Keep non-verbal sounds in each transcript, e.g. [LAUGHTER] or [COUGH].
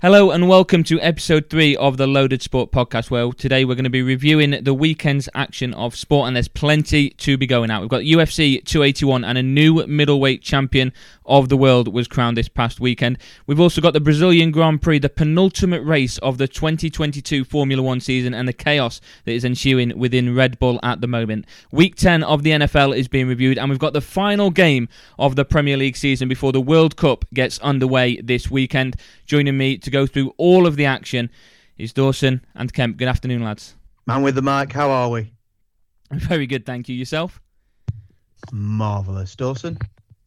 Hello and welcome to episode three of the Loaded Sport podcast. Where today we're going to be reviewing the weekend's action of sport, and there's plenty to be going out. We've got UFC 281 and a new middleweight champion of the world was crowned this past weekend. We've also got the Brazilian Grand Prix, the penultimate race of the 2022 Formula One season, and the chaos that is ensuing within Red Bull at the moment. Week 10 of the NFL is being reviewed, and we've got the final game of the Premier League season before the World Cup gets underway this weekend. Joining me to go through all of the action is Dawson and Kemp. Good afternoon, lads. Man with the mic, how are we? [LAUGHS] Very good, thank you. Yourself? Marvellous. Dawson?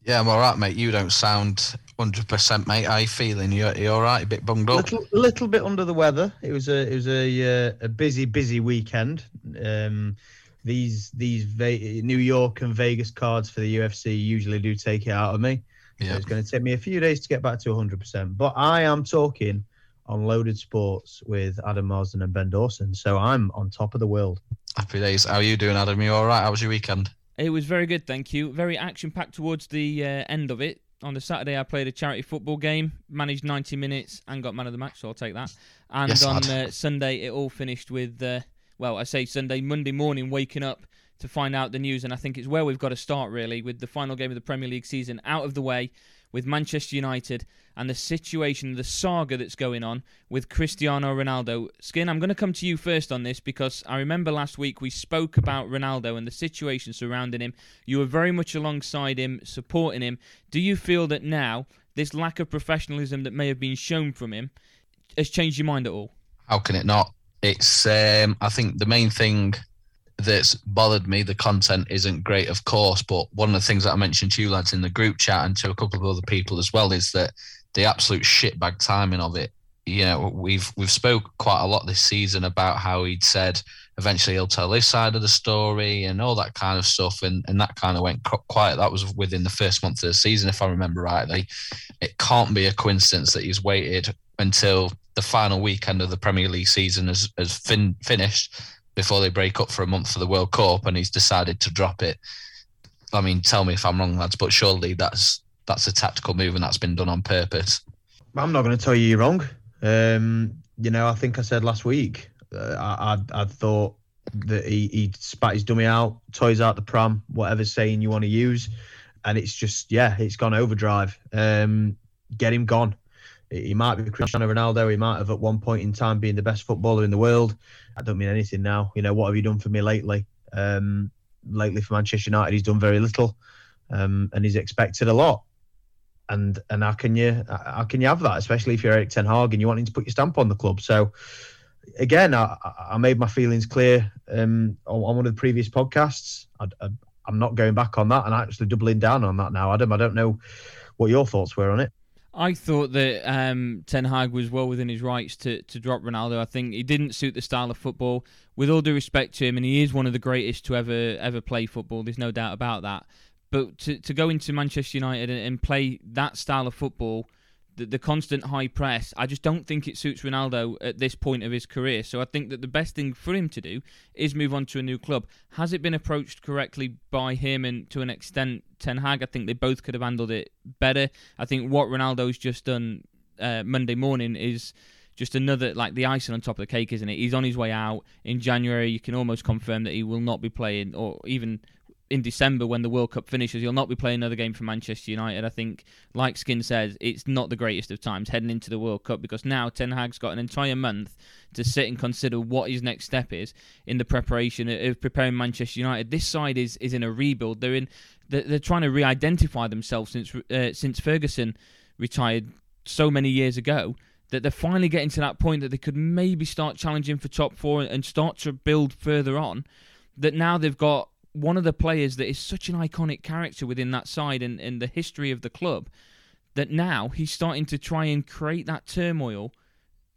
Yeah, I'm all right, mate. You don't sound 100%, mate. How you feeling? You you all right? A bit bunged up? Little, little bit under the weather. It was a it was a uh, a busy busy weekend. Um, these these Ve- New York and Vegas cards for the UFC usually do take it out of me. So Yeah. it's going to take me a few days to get back to 100%. But I am talking on Loaded Sports with Adam Marsden and Ben Dawson. So I'm on top of the world. Happy days. How are you doing, Adam? You all right? How was your weekend? It was very good, thank you. Very action packed towards the uh, end of it. On the Saturday, I played a charity football game, managed 90 minutes, and got man of the match, so I'll take that. And Yes, on uh, Sunday, it all finished with, uh, well, I say Sunday, Monday morning, waking up to find out the news. And I think it's where we've got to start, really, with the final game of the Premier League season out of the way, with Manchester United and the situation, the saga that's going on with Cristiano Ronaldo. Skin, I'm going to come to you first on this because I remember last week we spoke about Ronaldo and the situation surrounding him. You were very much alongside him, supporting him. Do you feel that now this lack of professionalism that may have been shown from him has changed your mind at all? How can it not? It's. Um, I think the main thing that's bothered me. The content isn't great, of course, but one of the things that I mentioned to you lads in the group chat and to a couple of other people as well is that the absolute shitbag timing of it. You know, we've we've spoke quite a lot this season about how he'd said eventually he'll tell his side of the story and all that kind of stuff, and and that kind of went qu- quiet. That was within the first month of the season, if I remember rightly. It can't be a coincidence that he's waited until the final weekend of the Premier League season has, has fin- finished before they break up for a month for the World Cup, and he's decided to drop it. I mean, tell me if I'm wrong, lads, but surely that's that's a tactical move and that's been done on purpose. I'm not going to tell you you're wrong. Um, you know, I think I said last week, uh, I, I I thought that he, he spat his dummy out, toys out the pram, whatever saying you want to use, and it's just yeah, it's gone overdrive. Um, get him gone. He he might be Cristiano Ronaldo. He might have at one point in time been the best footballer in the world. I don't mean anything now. You know, what have you done for me lately? Um, lately for Manchester United, he's done very little, um, and he's expected a lot and and how can you how can you have that, especially if you're Eric Ten Hag and you want him to put your stamp on the club? So again, I, I- made my feelings clear um, on, on one of the previous podcasts. I, I'm not going back on that and actually doubling down on that now, Adam. I don't know what your thoughts were on it. I thought that um, Ten Hag was well within his rights to, to drop Ronaldo. I think he didn't suit the style of football. With all due respect to him, and he is one of the greatest to ever ever play football. There's no doubt about that. But to, to go into Manchester United and, and play that style of football, the, the constant high press, I just don't think it suits Ronaldo at this point of his career. So I think that the best thing for him to do is move on to a new club. Has it been approached correctly by him and to an extent Ten Hag? I think they both could have handled it better. I think what Ronaldo's just done uh, Monday morning is just another like the icing on top of the cake, isn't it? He's on his way out in January. You can almost confirm that he will not be playing, or even in December when the World Cup finishes, you'll not be playing another game for Manchester United. I think, like Skin says, it's not the greatest of times heading into the World Cup because now Ten Hag's got an entire month to sit and consider what his next step is in the preparation of preparing Manchester United. This side is is in a rebuild. They're in they're, trying to re-identify themselves since uh, since Ferguson retired so many years ago that they're finally getting to that point that they could maybe start challenging for top four and start to build further on. That now they've got one of the players that is such an iconic character within that side and, and the history of the club that now he's starting to try and create that turmoil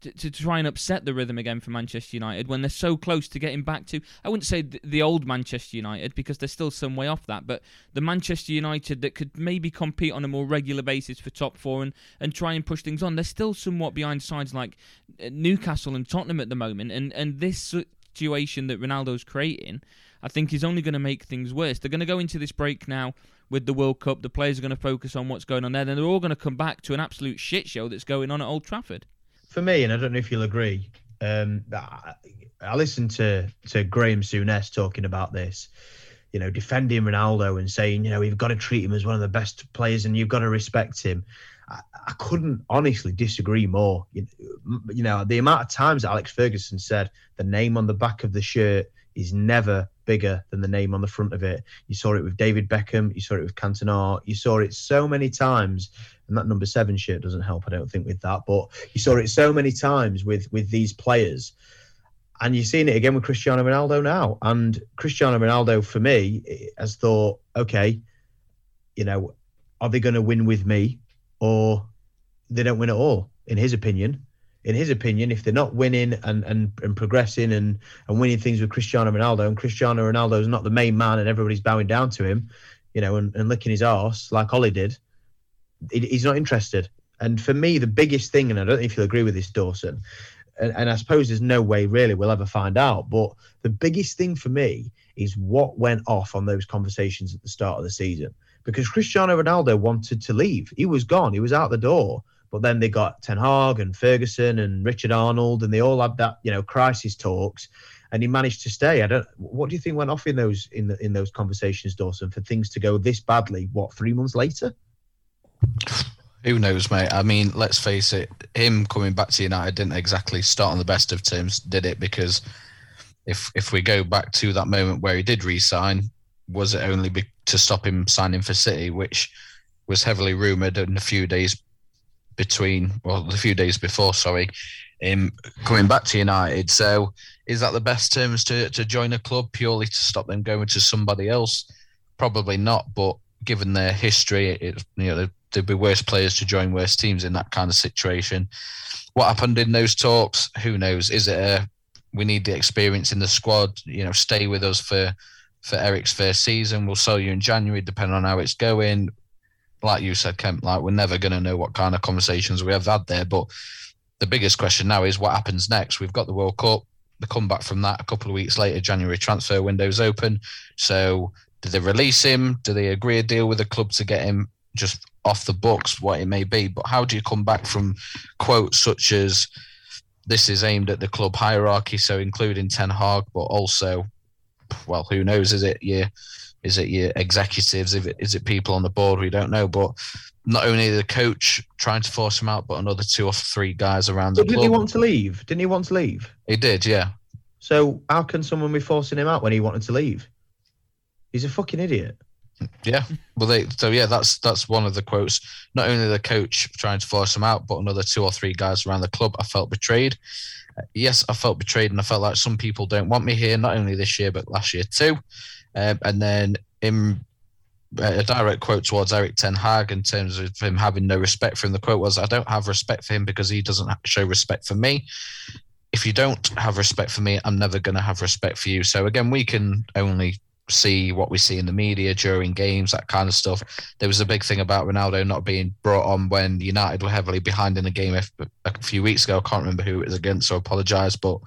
to, to try and upset the rhythm again for Manchester United when they're so close to getting back to I wouldn't say the, the old Manchester United because they're still some way off that but the Manchester United that could maybe compete on a more regular basis for top 4 and and try and push things on. They're still somewhat behind sides like uh, Newcastle and Tottenham at the moment and and this situation that Ronaldo's creating I think is only going to make things worse. They're going to go into this break now with the World Cup. The players are going to focus on what's going on there. Then they're all going to come back to an absolute shit show that's going on at Old Trafford. for me, and I don't know if you'll agree. Um, I, I listened to to Graham Souness talking about this. You know, defending Ronaldo and saying, you know, you've got to treat him as one of the best players and you've got to respect him. I, I couldn't honestly disagree more. You, you know, the amount of times Alex Ferguson said the name on the back of the shirt is never bigger than the name on the front of it. You saw it with David Beckham, you saw it with Cantona, you saw it so many times. And that number seven shirt doesn't help, I don't think, with that. But you saw it so many times with with these players. And you're seeing it again with Cristiano Ronaldo now. And Cristiano Ronaldo, for me, has thought, okay, you know, are they going to win with me or they don't win at all, in his opinion? In his opinion, if they're not winning and, and, and progressing and, and winning things with Cristiano Ronaldo, and Cristiano Ronaldo is not the main man and everybody's bowing down to him, you know, and, and licking his arse like Ole did, he's not interested. And for me, the biggest thing, and I don't know if you'll agree with this, Dawson, and, and I suppose there's no way really we'll ever find out, but the biggest thing for me is what went off on those conversations at the start of the season. Because Cristiano Ronaldo wanted to leave. He was gone. He was out the door but then they got Ten Hag and Ferguson and Richard Arnold, and they all had that, you know, crisis talks. And he managed to stay. I don't. What do you think went off in those in the, in those conversations, Dawson, for things to go this badly? What three months later? Who knows, mate? I mean, let's face it. Him coming back to United didn't exactly start on the best of terms, did it? Because if if we go back to that moment where he did resign, was it only be, to stop him signing for City, which was heavily rumoured in a few days between, well, a few days before, sorry, him coming back to United. So is that the best terms to, to join a club purely to stop them going to somebody else? Probably not, but given their history, it, you know, there'd be worse players to join worse teams in that kind of situation. What happened in those talks? Who knows? Is it a we need the experience in the squad? You know, stay with us for for Eric's first season. We'll sell you in January, depending on how it's going like you said, Kemp, like we're never going to know what kind of conversations we have had there. But the biggest question now is what happens next. We've got the World Cup, the comeback from that a couple of weeks later, January transfer windows open. So do they release him? Do they agree a deal with the club to get him just off the books, what it may be? But how do you come back from quotes such as this is aimed at the club hierarchy, so including Ten Hag, but also, well, who knows? Is it your is it your executives? Is it, is it people on the board? We don't know. But not only the coach trying to force him out, but another two or three guys around the didn't club. Didn't he want to leave? Didn't he want to leave? He did, yeah. So how can someone be forcing him out when he wanted to leave? He's a fucking idiot. Yeah. Well, they so yeah, that's that's one of the quotes. Not only the coach trying to force him out, but another two or three guys around the club. I felt betrayed. Yes, I felt betrayed, and I felt like some people don't want me here. Not only this year, but last year too. Um, and then in a direct quote towards Eric Ten Hag in terms of him having no respect for him. The quote was, "I don't have respect for him because he doesn't show respect for me. If you don't have respect for me, I'm never going to have respect for you." So again, we can only see what we see in the media during games, that kind of stuff. There was a big thing about Ronaldo not being brought on when United were heavily behind in the game a few weeks ago. I can't remember who it was against, so I apologise, but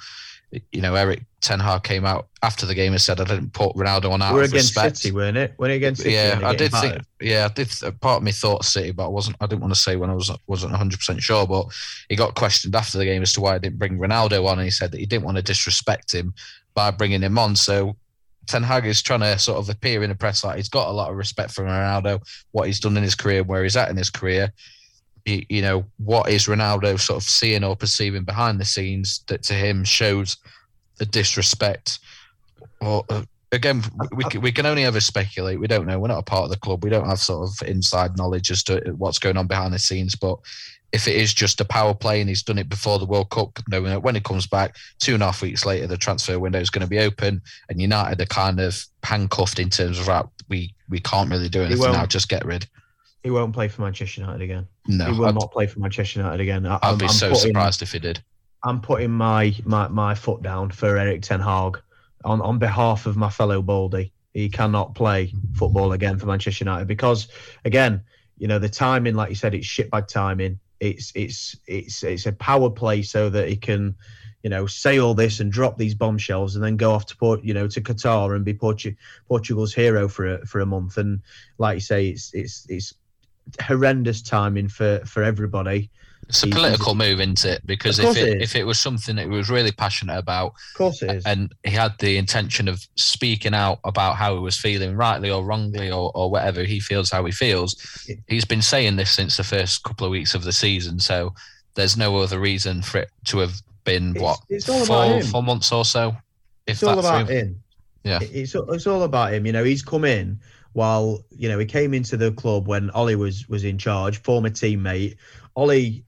you know, Eric Ten Hag came out after the game and said, "I didn't put Ronaldo on out We're of against respect." City, weren't it? When against City, yeah, I did think. Yeah, I did. Part of me thought City, but I wasn't. I didn't want to say when I was wasn't one hundred percent sure. But he got questioned after the game as to why I didn't bring Ronaldo on, and he said that he didn't want to disrespect him by bringing him on. So Ten Hag is trying to sort of appear in the press like he's got a lot of respect for Ronaldo, what he's done in his career, where he's at in his career. you know, what is Ronaldo sort of seeing or perceiving behind the scenes that to him shows the disrespect. Or uh, again, we, we can only ever speculate. We don't know. We're not a part of the club. We don't have sort of inside knowledge as to what's going on behind the scenes. But if it is just a power play and he's done it before the World Cup, knowing that when he comes back, two and a half weeks later, the transfer window is going to be open, and United are kind of handcuffed in terms of right, we we can't really do anything now. Just get rid. He won't play for Manchester United again. No, he will I'd, not play for Manchester United again. I, I'd be I'm so putting, surprised if he did. I'm putting my, my, my foot down for Eric Ten Hag on, on behalf of my fellow Baldy. He cannot play football again for Manchester United because, again, you know the timing, like you said, it's shitbag timing. It's it's it's it's a power play so that he can, you know, say all this and drop these bombshells and then go off to port, you know, to Qatar and be Portu- Portugal's hero for a, for a month. And like you say, it's it's it's horrendous timing for for everybody It's a political move, isn't it? Because if it, it if it was something that he was really passionate about, Of course it is. and he had the intention of speaking out about how he was feeling, rightly or wrongly, or, or whatever he feels how he feels, he's been saying this since the first couple of weeks of the season. So there's no other reason for it to have been It's- what it's all about four him. four months or so. If it's all about him. him. Yeah. It's it's all about him. You know, he's come in while you know he came into the club when Ole was was in charge, former teammate. Ole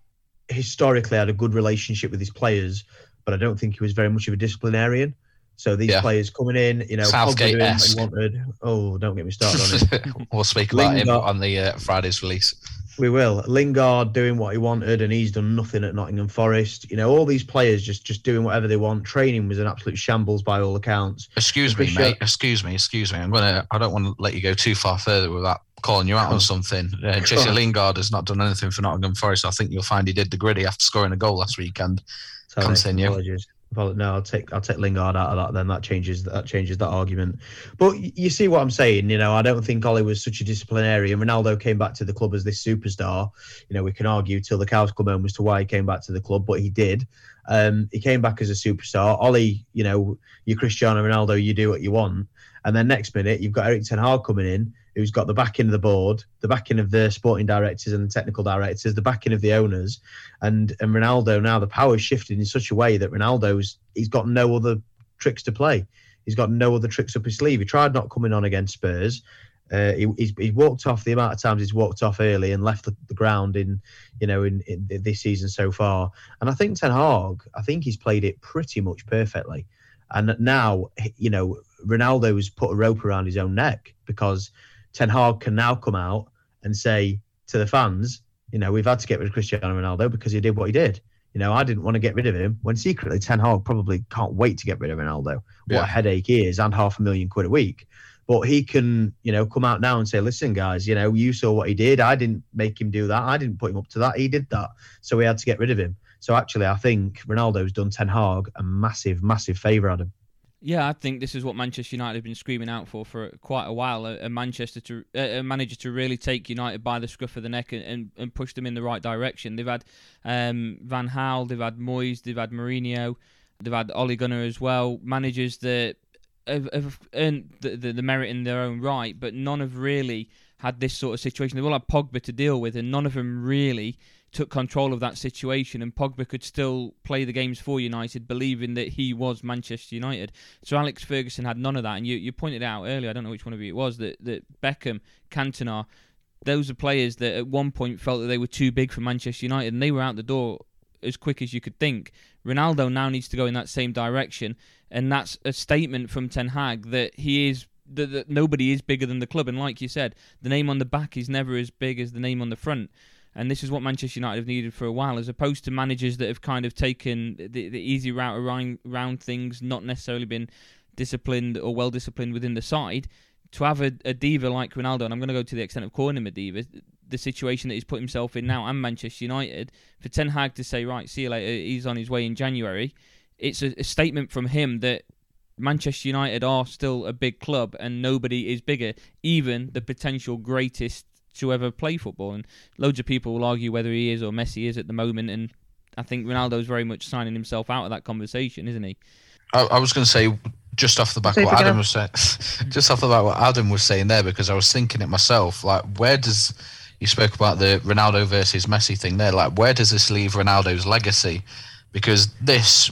historically had a good relationship with his players, but I don't think he was very much of a disciplinarian. So these Yeah. players coming in, you know, Pogba Southgate doing what esque. he wanted. Oh, don't get me started on it. [LAUGHS] we'll speak about him on the uh, Friday's release. We will. Lingard doing what he wanted, and he's done nothing at Nottingham Forest. You know, all these players just just doing whatever they want. Training was an absolute shambles by all accounts. Excuse me, mate. Excuse me. Excuse me. I'm gonna. I don't want to let you go too far further without calling you out on something. Uh, Jesse. Lingard has not done anything for Nottingham Forest. I think you'll find he did the griddy after scoring a goal last weekend. Sorry, Continue. Apologies. Apolo- No, I'll take I'll take Lingard out of that. Then that changes that changes that argument. But you see what I'm saying. You know, I don't think Ole was such a disciplinarian. Ronaldo came back to the club as this superstar. You know, we can argue till the cows come home as to why he came back to the club, but he did. Um, he came back as a superstar. Ole, you know, you're Cristiano Ronaldo, you do what you want. And then next minute, you've got Eric Ten Hag coming in, who's got the backing of the board, the backing of the sporting directors and the technical directors, the backing of the owners, and and Ronaldo now the power's shifted in such a way that Ronaldo's he's got no other tricks to play. He's got no other tricks up his sleeve. He tried not coming on against Spurs. Uh, he, he's, he's walked off the amount of times he's walked off early and left the, the ground in, you know, in, in this season so far. And I think Ten Hag, I think he's played it pretty much perfectly. And now, you know, Ronaldo's put a rope around his own neck because Ten Hag can now come out and say to the fans, you know, we've had to get rid of Cristiano Ronaldo because he did what he did. You know, I didn't want to get rid of him when secretly Ten Hag probably can't wait to get rid of Ronaldo. What Yeah. a headache he is, and half a million quid a week. But he can, you know, come out now and say, listen, guys, you know, you saw what he did. I didn't make him do that. I didn't put him up to that. He did that. So we had to get rid of him. So actually, I think Ronaldo's done Ten Hag a massive, massive favour, Adam. Yeah, I think this is what Manchester United have been screaming out for for quite a while. A, a Manchester to a manager to really take United by the scruff of the neck and, and, and push them in the right direction. They've had um, Van Gaal, they've had Moyes, they've had Mourinho, they've had Ole Gunnar as well. Managers that have, have earned the, the, the merit in their own right, but none have really had this sort of situation. They've all had Pogba to deal with, and none of them really took control of that situation. And Pogba could still play the games for United, believing that he was Manchester United. So Alex Ferguson had none of that. And you, you pointed out earlier, I don't know which one of you it was, that, that Beckham, Cantona, those are players that at one point felt that they were too big for Manchester United, and they were out the door as quick as you could think. Ronaldo now needs to go in that same direction, and that's a statement from Ten Hag that he is that, that nobody is bigger than the club. And like you said, the name on the back is never as big as the name on the front. And this is what Manchester United have needed for a while, as opposed to managers that have kind of taken the, the easy route around, around things, not necessarily been disciplined or well disciplined within the side. To have a, a diva like Ronaldo, and I'm going to go to the extent of calling him a diva, the situation that he's put himself in now and Manchester United, for Ten Hag to say, right, see you later, he's on his way in January, it's a, a statement from him that Manchester United are still a big club and nobody is bigger, even the potential greatest to ever play football. And loads of people will argue whether he is or Messi is at the moment. And I think Ronaldo's very much signing himself out of that conversation, isn't he? I, I was going to say just off the back Say of what Adam was saying, [LAUGHS] just off the back of what Adam was saying there, because I was thinking it myself. Like, where does you spoke about the Ronaldo versus Messi thing there? Like, where does this leave Ronaldo's legacy? Because this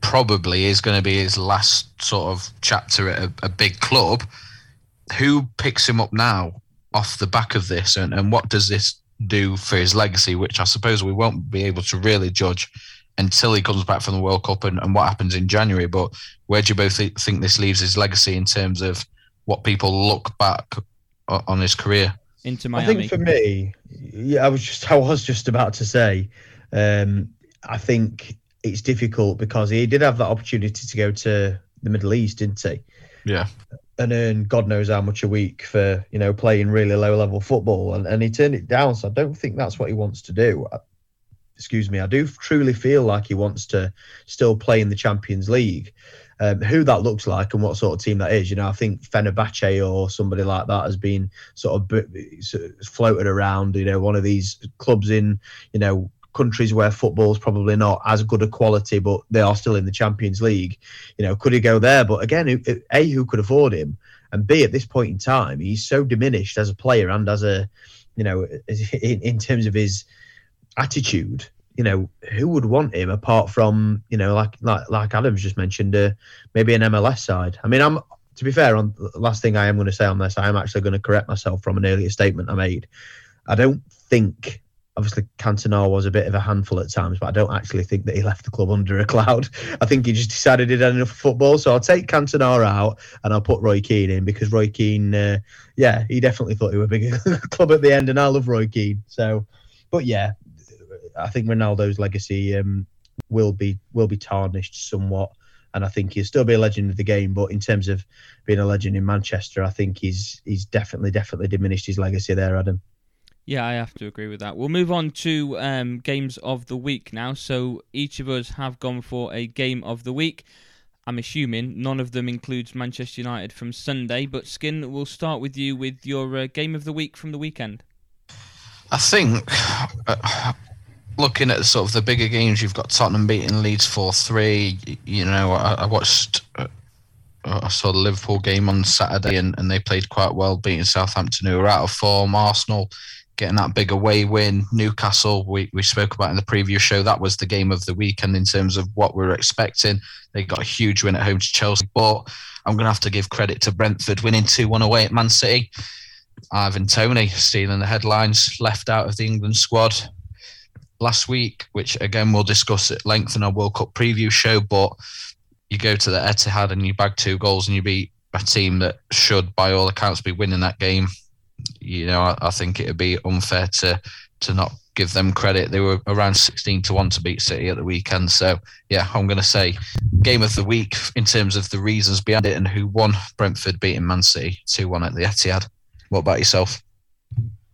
probably is going to be his last sort of chapter at a, a big club. Who picks him up now off the back of this, and, and what does this do for his legacy? Which I suppose we won't be able to really judge until he comes back from the World Cup and, and what happens in January. But where do you both thi- think this leaves his legacy in terms of what people look back o- on his career? Into I think for me, yeah, I was just I was just about to say, um, I think it's difficult because he did have that opportunity to go to the Middle East, didn't he? Yeah. And earn God knows how much a week for you know playing really low level football, and, and he turned it down. So I don't think that's what he wants to do. I- excuse me, I do truly feel like he wants to still play in the Champions League. Um, who that looks like and what sort of team that is, you know, I think Fenerbahce or somebody like that has been sort of sort of floated around. You know, one of these clubs in, you know, countries where football's probably not as good a quality, but they are still in the Champions League. You know, could he go there? But again, a who could afford him, and b at this point in time, he's so diminished as a player and as a, you know, [LAUGHS] in, in terms of his attitude. You know, who would want him apart from you know, like like like Adams just mentioned, uh, maybe an MLS side. I mean, I'm to be fair, on the last thing I am going to say on this, I am actually going to correct myself from an earlier statement I made. I don't think, obviously, Cantona was a bit of a handful at times, but I don't actually think that he left the club under a cloud. [LAUGHS] I think he just decided he'd had enough football. So I'll take Cantona out and I'll put Roy Keane in because Roy Keane, uh, yeah, he definitely thought he was a bigger [LAUGHS] club at the end, and I love Roy Keane. So, but yeah, I think Ronaldo's legacy um, will be will be tarnished somewhat and I think he'll still be a legend of the game. But in terms of being a legend in Manchester, I think he's he's definitely definitely diminished his legacy there, Adam. Yeah, I have to agree with that. We'll move on to um, games of the week now. So each of us have gone for a game of the week. I'm assuming none of them includes Manchester United from Sunday, but Skin, we'll start with you with your uh, game of the week from the weekend. I think uh, looking at sort of the bigger games, you've got Tottenham beating Leeds four three. You know, I, I watched. Uh, I saw the Liverpool game on Saturday, and, and they played quite well, beating Southampton, who were out of form. Arsenal getting that big away win. Newcastle, we, we spoke about in the previous show, that was the game of the weekend in terms of what we are expecting. They got a huge win at home to Chelsea, but I'm going to have to give credit to Brentford winning 2 1 away at Man City. Ivan Toney stealing the headlines, left out of the England squad last week, which again we'll discuss at length in our World Cup preview show. But you go to the Etihad and you bag two goals and you beat a team that should, by all accounts, be winning that game. You know, I, I think it would be unfair to to not give them credit. They were around 16 to 1 to beat City at the weekend. So, yeah, I'm going to say game of the week in terms of the reasons behind it and who won. Brentford beating Man City 2 1 at the Etihad. What about yourself?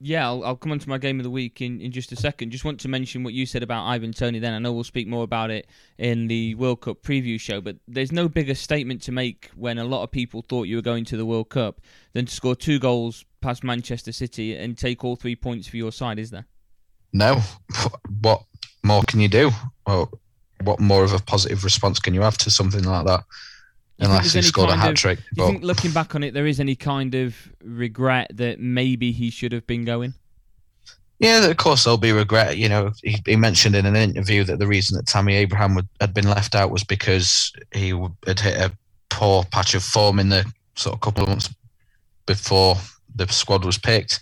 Yeah, I'll, I'll come on to my game of the week in, in just a second. Just want to mention what you said about Ivan Toney then. I know we'll speak more about it in the World Cup preview show, but there's no bigger statement to make when a lot of people thought you were going to the World Cup than to score two goals past Manchester City and take all three points for your side, is there? No. What more can you do? Or what more of a positive response can you have to something like that? Unless he scored a hat trick. Do you think, looking back on it, there is any kind of regret that maybe he should have been going? Yeah, of course there'll be regret. You know, he, he mentioned in an interview that the reason that Tammy Abraham would, had been left out was because he had hit a poor patch of form in the sort of couple of months before the squad was picked.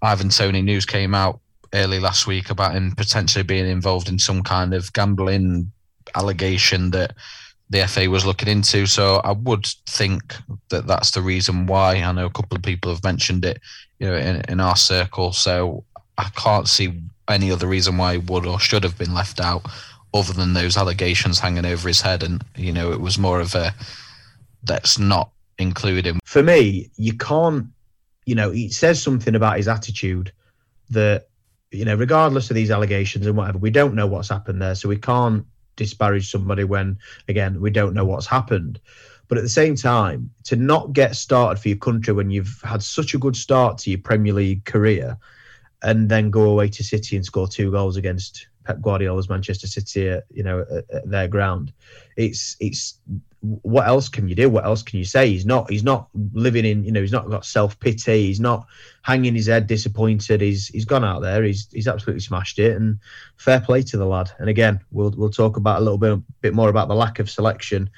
Ivan Toney news came out early last week about him potentially being involved in some kind of gambling allegation that the FA was looking into. So I would think that that's the reason why. I know a couple of people have mentioned it, you know, in, in our circle. So I can't see any other reason why he would or should have been left out, other than those allegations hanging over his head. And you know, it was more of a that's not included. For me, you can't. You know, it says something about his attitude that you know, regardless of these allegations and whatever, we don't know what's happened there, so we can't disparage somebody when again we don't know what's happened. But at the same time to not get started for your country when you've had such a good start to your premier league career and then go away to city and score two goals against pep guardiola's manchester city at, you know at, at their ground it's it's what else can you do? What else can you say? He's not he's not living in you know he's not got self pity. He's not hanging his head disappointed. He's he's gone out there. He's he's absolutely smashed it. And fair play to the lad. And again, we'll we'll talk about a little bit bit more about the lack of selection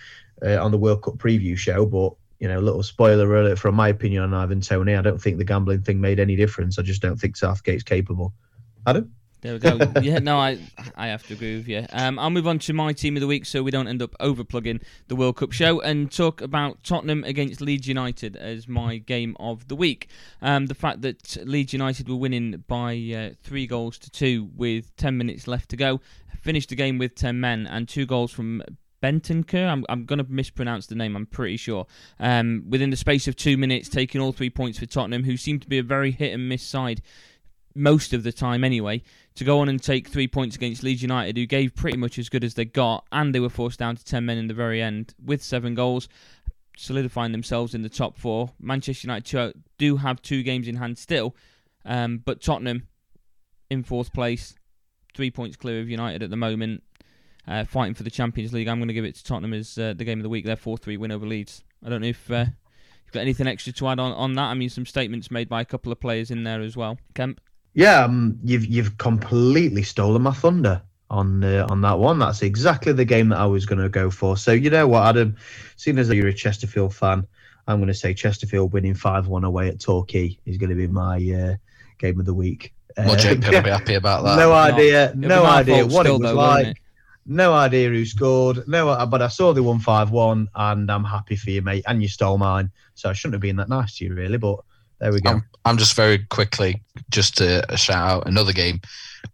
uh, on the World Cup preview show. But you know, a little spoiler alert from my opinion on Ivan Toney. I don't think the gambling thing made any difference. I just don't think Southgate's capable. Adam. There we go. [LAUGHS] yeah, no, I I have to agree with you. Um, I'll move on to my team of the week so we don't end up overplugging the World Cup show and talk about Tottenham against Leeds United as my game of the week. Um, the fact that Leeds United were winning by uh, three goals to two with 10 minutes left to go, finished the game with 10 men and two goals from Bentancur. I'm, I'm going to mispronounce the name, I'm pretty sure. Um, within the space of two minutes, taking all three points for Tottenham, who seem to be a very hit and miss side most of the time anyway, to go on and take three points against Leeds United, who gave pretty much as good as they got, and they were forced down to 10 men in the very end with seven goals, solidifying themselves in the top four. Manchester United do have two games in hand still, um, but Tottenham in fourth place, three points clear of United at the moment, uh, fighting for the Champions League. I'm going to give it to Tottenham as uh, the game of the week. Their 4 3 win over Leeds. I don't know if uh, you've got anything extra to add on, on that. I mean, some statements made by a couple of players in there as well. Kemp? Yeah, um, you've you've completely stolen my thunder on uh, on that one. That's exactly the game that I was going to go for. So you know what, Adam, seeing as you're a Chesterfield fan, I'm going to say Chesterfield winning five one away at Torquay is going to be my uh, game of the week. Well, Uh, will be happy [LAUGHS] about that. no idea, It'll no idea what still it was though, like. it? No idea who scored. No, but I saw they won five one, and I'm happy for you, mate. And you stole mine, so I shouldn't have been that nice to you, really. But there we go. I'm, I'm just very quickly, just to shout out another game.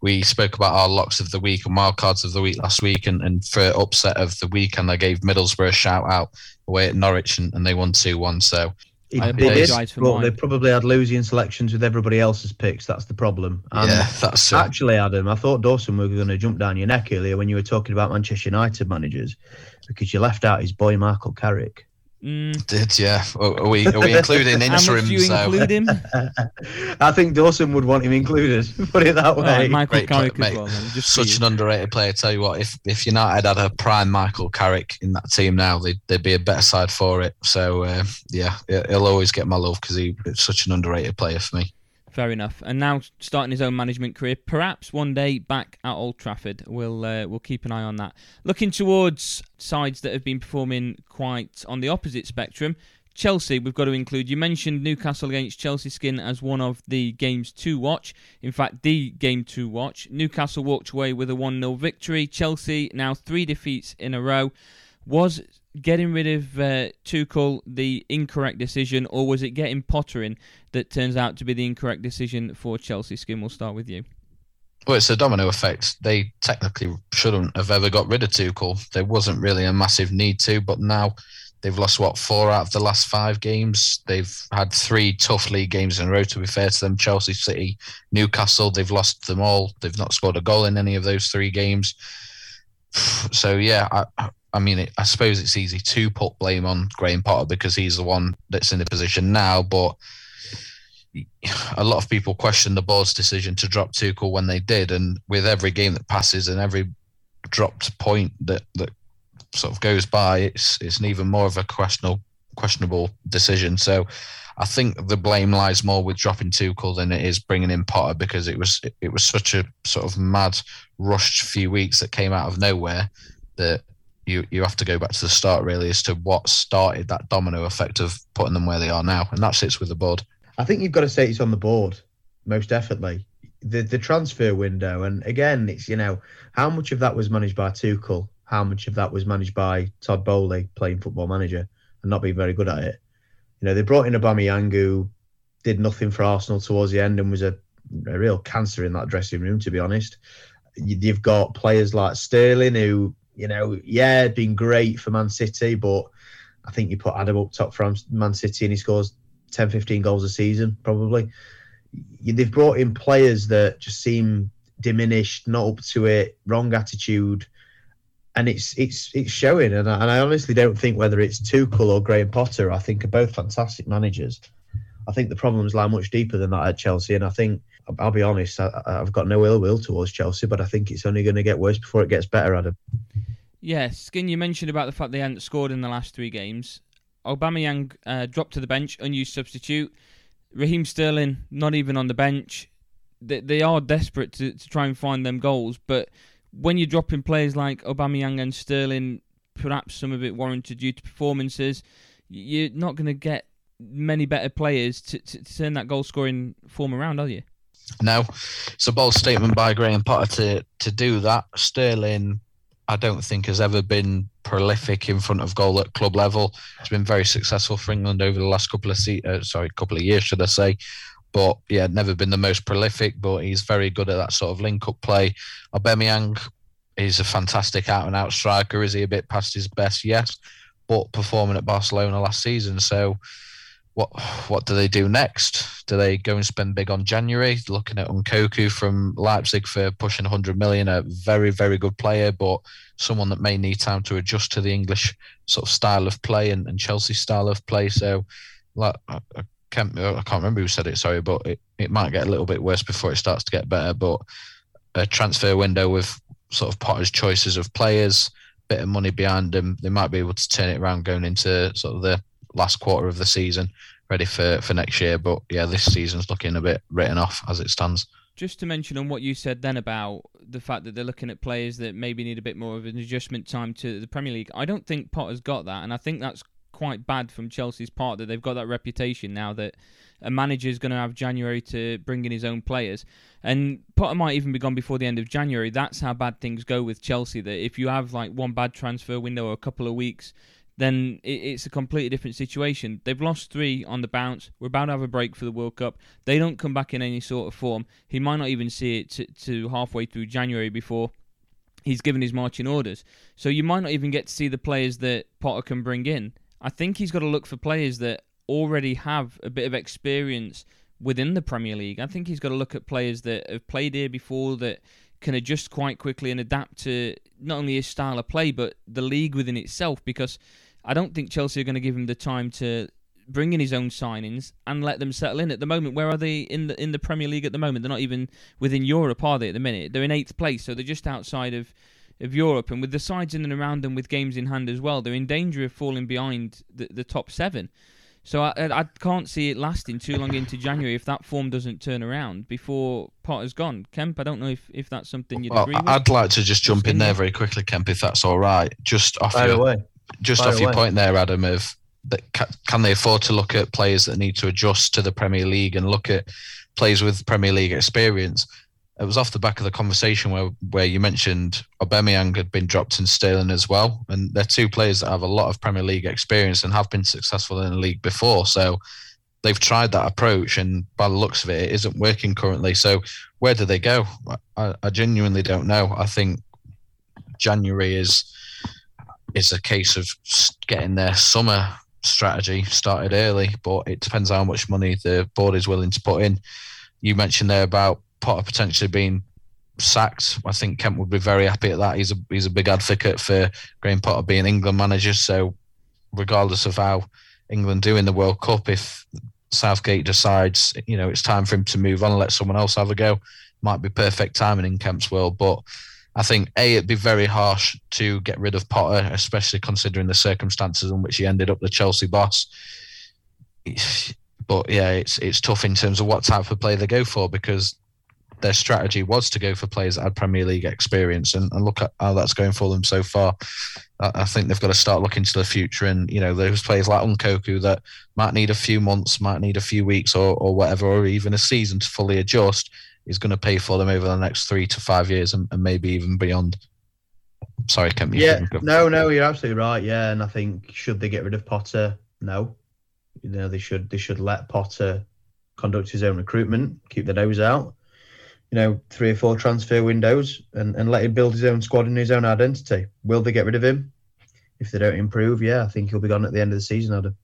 We spoke about our locks of the week and wild cards of the week last week, and, and for upset of the week, and I gave Middlesbrough a shout out away at Norwich, and, and they won 2 1. So It I they did, for but they probably had losing selections with everybody else's picks. That's the problem. And yeah, that's it. Actually, Adam, I thought Dawson were going to jump down your neck earlier when you were talking about Manchester United managers because you left out his boy Michael Carrick. Mm, Did yeah? Are are we are we [LAUGHS] including how interim? do you So include him? [LAUGHS] I think Dawson would want him included. [LAUGHS] Put it that Well, way. Michael Great player, Carrick as well. Then, just such an underrated player. Tell you what, if if United had a prime Michael Carrick in that team now, they'd they'd be a better side for it. So uh, yeah, he- he'll always get my love because he's such an underrated player for me. Fair enough. And now starting his own management career, perhaps one day back at Old Trafford. We'll uh, we'll keep an eye on that. Looking towards sides that have been performing quite on the opposite spectrum. Chelsea, we've got to include. You mentioned Newcastle against Chelsea Skin as one of the games to watch. In fact, the game to watch. Newcastle walked away with a 1 0 victory. Chelsea now three defeats in a row. Was getting rid of uh, Tuchel the incorrect decision, or was it getting Potter in that turns out to be the incorrect decision for Chelsea? Skin, we'll start with you. Well, it's a domino effect. They technically shouldn't have ever got rid of Tuchel. There wasn't really a massive need to, but now they've lost what four out of the last five games. They've had three tough league games in a row. To be fair to them, Chelsea, City, Newcastle, they've lost them all. They've not scored a goal in any of those three games. [SIGHS] So yeah, I, I mean, I suppose it's easy to put blame on Graham Potter because he's the one that's in the position now, but [SIGHS] a lot of people question the board's decision to drop Tuchel when they did, and with every game that passes and every dropped point that that sort of goes by, it's it's an even more of a questionable questionable decision. So, I think the blame lies more with dropping Tuchel than it is bringing in Potter because it was it was such a sort of mad rushed few weeks that came out of nowhere that you you have to go back to the start really as to what started that domino effect of putting them where they are now, and that sits with the board. I think you've got to say it's on the board, most definitely. The the transfer window, and again, it's you know how much of that was managed by Tuchel, how much of that was managed by Todd Boehly playing football manager and not being very good at it. You know, they brought in Aubameyang who did nothing for Arsenal towards the end and was a, a real cancer in that dressing room, to be honest. You- You've got players like Sterling who, you know, yeah, been great for Man City, but I think you put Adam up top for Man City and he scores 10, 15 goals a season, probably. They've brought in players that just seem diminished, not up to it, wrong attitude, and it's it's it's showing. And I, and I honestly don't think whether it's Tuchel or Graham Potter, I think are both fantastic managers. I think the problems lie much deeper than that at Chelsea, and I think I'll be honest, I, I've got no ill will towards Chelsea, but I think it's only going to get worse before it gets better, Adam. Yeah, Skin, you mentioned about the fact they hadn't scored in the last three games. Aubameyang uh, dropped to the bench, unused substitute. Raheem Sterling not even on the bench. They, they are desperate to, to try and find them goals, but when you're dropping players like Aubameyang and Sterling, perhaps some of it warranted due to performances, you're not going to get many better players to, to, to turn that goal scoring form around, are you? No, it's a bold statement by Graham Potter to to do that. Sterling, I don't think has ever been prolific in front of goal at club level. He's been very successful for England over the last couple of se- uh, sorry, couple of years, should I say? But yeah, never been the most prolific. But he's very good at that sort of link-up play. Aubameyang is a fantastic out-and-out striker. Is he a bit past his best? Yes, but performing at Barcelona last season, so what what do they do next? Do they go and spend big on January? Looking at Nkunku from Leipzig for pushing 100 million, a very very good player, but someone that may need time to adjust to the English sort of style of play and, and Chelsea style of play. So, like I, I can't I can't remember who said it, sorry, but it, it might get a little bit worse before it starts to get better. But a transfer window with sort of Potter's choices of players, bit of money behind them, they might be able to turn it around going into sort of the last quarter of the season, ready for, for next year. But yeah, this season's looking a bit written off as it stands. Just to mention on what you said then about the fact that they're looking at players that maybe need a bit more of an adjustment time to the Premier League, I don't think Potter's got that, and I think that's quite bad from Chelsea's part that they've got that reputation now that a manager is going to have January to bring in his own players. And Potter might even be gone before the end of January. That's how bad things go with Chelsea. That if you have like one bad transfer window or a couple of weeks, then it's a completely different situation. They've lost three on the bounce. We're about to have a break for the World Cup. They don't come back in any sort of form. He might not even see it to, to halfway through January before he's given his marching orders. So you might not even get to see the players that Potter can bring in. I think he's got to look for players that already have a bit of experience within the Premier League. I think he's got to look at players that have played here before that can adjust quite quickly and adapt to not only his style of play but the league within itself because I don't think Chelsea are going to give him the time to bring in his own signings and let them settle in at the moment. Where are they in the in the Premier League at the moment? They're not even within Europe, are they? At the minute, they're in eighth place, so they're just outside of of Europe. And with the sides in and around them with games in hand as well, they're in danger of falling behind the, the top seven. So I, I can't see it lasting too long into January if that form doesn't turn around before Potter's gone. Kemp, I don't know if, if that's something you'd well, agree with. I'd like to just jump in there very quickly, Kemp, if that's all right. Just off your away. Just off your point there, Adam, of that can they afford to look at players that need to adjust to the Premier League and look at players with Premier League experience? it was off the back of the conversation where where you mentioned Aubameyang had been dropped in Sterling as well, and they're two players that have a lot of Premier League experience and have been successful in the league before. So they've tried that approach, and by the looks of it, it isn't working currently. So where do they go? I, I genuinely don't know. I think January is is a case of getting their summer strategy started early, but it depends how much money the board is willing to put in. You mentioned there about Potter potentially being sacked. I think Kemp would be very happy at that. He's a he's a big advocate for Graham Potter being England manager. So regardless of how England do in the World Cup, if Southgate decides you know it's time for him to move on and let someone else have a go, might be perfect timing in Kemp's world. But I think a it'd be very harsh to get rid of Potter, especially considering the circumstances in which he ended up the Chelsea boss. But yeah, it's it's tough in terms of what type of play they go for because their strategy was to go for players that had Premier League experience, and, and look at how that's going for them so far. I, I think they've got to start looking to the future, and you know, those players like Nkunku that might need a few months, might need a few weeks, or, or whatever, or even a season to fully adjust, is going to pay for them over the next three to five years, and, and maybe even beyond. Sorry, can Kemp. Yeah, no, no, you're absolutely right. Yeah, and I think should they get rid of Potter? No, you know they should. They should let Potter conduct his own recruitment, keep the nose out you know, three or four transfer windows and, and let him build his own squad and his own identity. Will they get rid of him? If they don't improve, yeah, I think he'll be gone at the end of the season, Adam.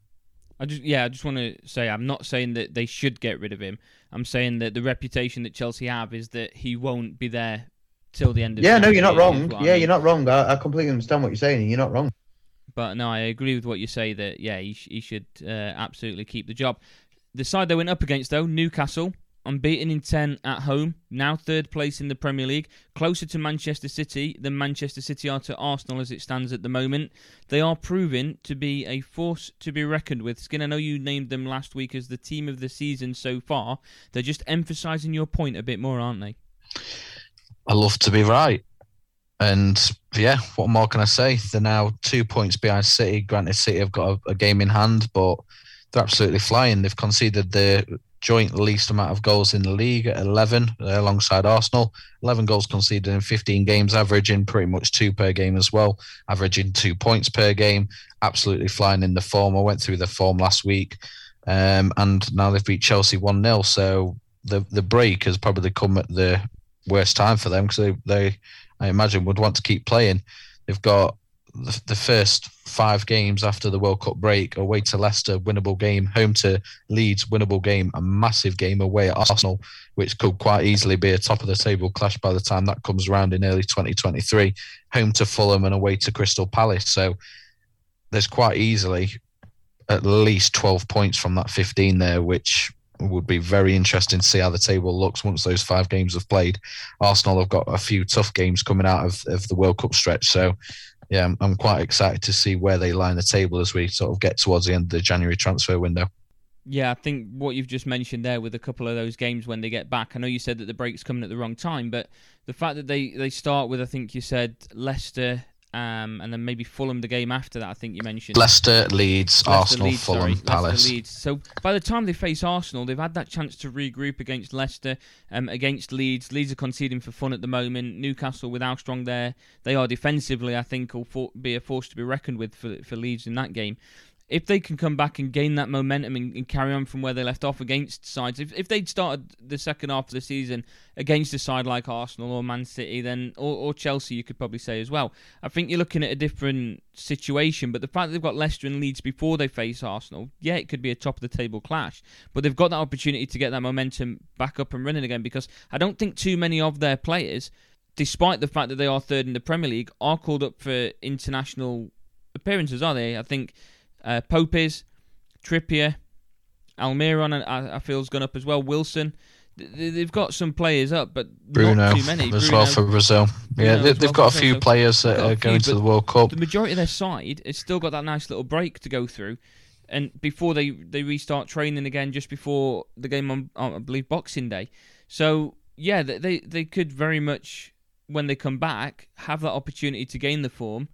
I just yeah, I just want to say I'm not saying that they should get rid of him. I'm saying that the reputation that Chelsea have is that he won't be there till the end of. Yeah, no, you're not wrong. Yeah, I mean. you're not wrong. I, I, completely understand what you're saying. You're not wrong. But no, I agree with what you say that yeah, he, he should uh, absolutely keep the job. The side they went up against though, Newcastle, unbeaten in 10 at home, now third place in the Premier League, closer to Manchester City than Manchester City are to Arsenal as it stands at the moment. They are proving to be a force to be reckoned with. Skin, I know you named them last week as the team of the season so far. They're just emphasising your point a bit more, aren't they? I love to be right. And yeah, what more can I say? They're now two points behind City. Granted, City have got a, a game in hand, but they're absolutely flying. They've conceded the joint least amount of goals in the league at 11 uh, alongside Arsenal. 11 goals conceded in 15 games, averaging pretty much two per game as well, averaging two points per game. Absolutely flying in the form. I went through the form last week, um, and now they've beat Chelsea 1 0. So the, the break has probably come at the worst time for them because they, they, I imagine, would want to keep playing. They've got the, the first five games after the World Cup break away to Leicester, winnable game, home to Leeds, winnable game, a massive game away at Arsenal, which could quite easily be a top of the table clash by the time that comes around in early 2023, home to Fulham and away to Crystal Palace. So there's quite easily at least 12 points from that 15 there, which would be very interesting to see how the table looks once those five games have played. Arsenal have got a few tough games coming out of, of the World Cup stretch. So, yeah, I'm, I'm quite excited to see where they line the table as we sort of get towards the end of the January transfer window. Yeah, I think what you've just mentioned there with a couple of those games when they get back. I know you said that the break's coming at the wrong time, but the fact that they, they start with, I think you said Leicester, um, and then maybe Fulham the game after that. I think you mentioned Leicester, Leeds, Leicester, Arsenal, Leeds, Fulham, sorry, Palace. Leicester, Leeds. So by the time they face Arsenal, they've had that chance to regroup against Leicester, um, against Leeds. Leeds are conceding for fun at the moment. Newcastle with how strong there they are defensively, I think will for, be a force to be reckoned with for for Leeds in that game if they can come back and gain that momentum and, and, carry on from where they left off against sides, if, if they'd started the second half of the season against a side like Arsenal or Man City, then or, or, Chelsea, you could probably say as well. I think you're looking at a different situation. But the fact that they've got Leicester and Leeds before they face Arsenal, yeah, it could be a top of the table clash. But they've got that opportunity to get that momentum back up and running again because I don't think too many of their players. Despite the fact that they are third in the Premier League, are called up for international appearances, are they? I think uh, Pope is, Trippier, Almiron, I, I feel has gone up as well. Wilson. They've got some players up, but Bruno not too many. as Bruno, well for Brazil. Bruno yeah, they, have got a few players that are going to the World Cup. The majority of their side has still got that nice little break to go through, and before they, they restart training again, just before the game on, on I believe Boxing Day. So yeah, they they could very much when they come back have that opportunity to gain the form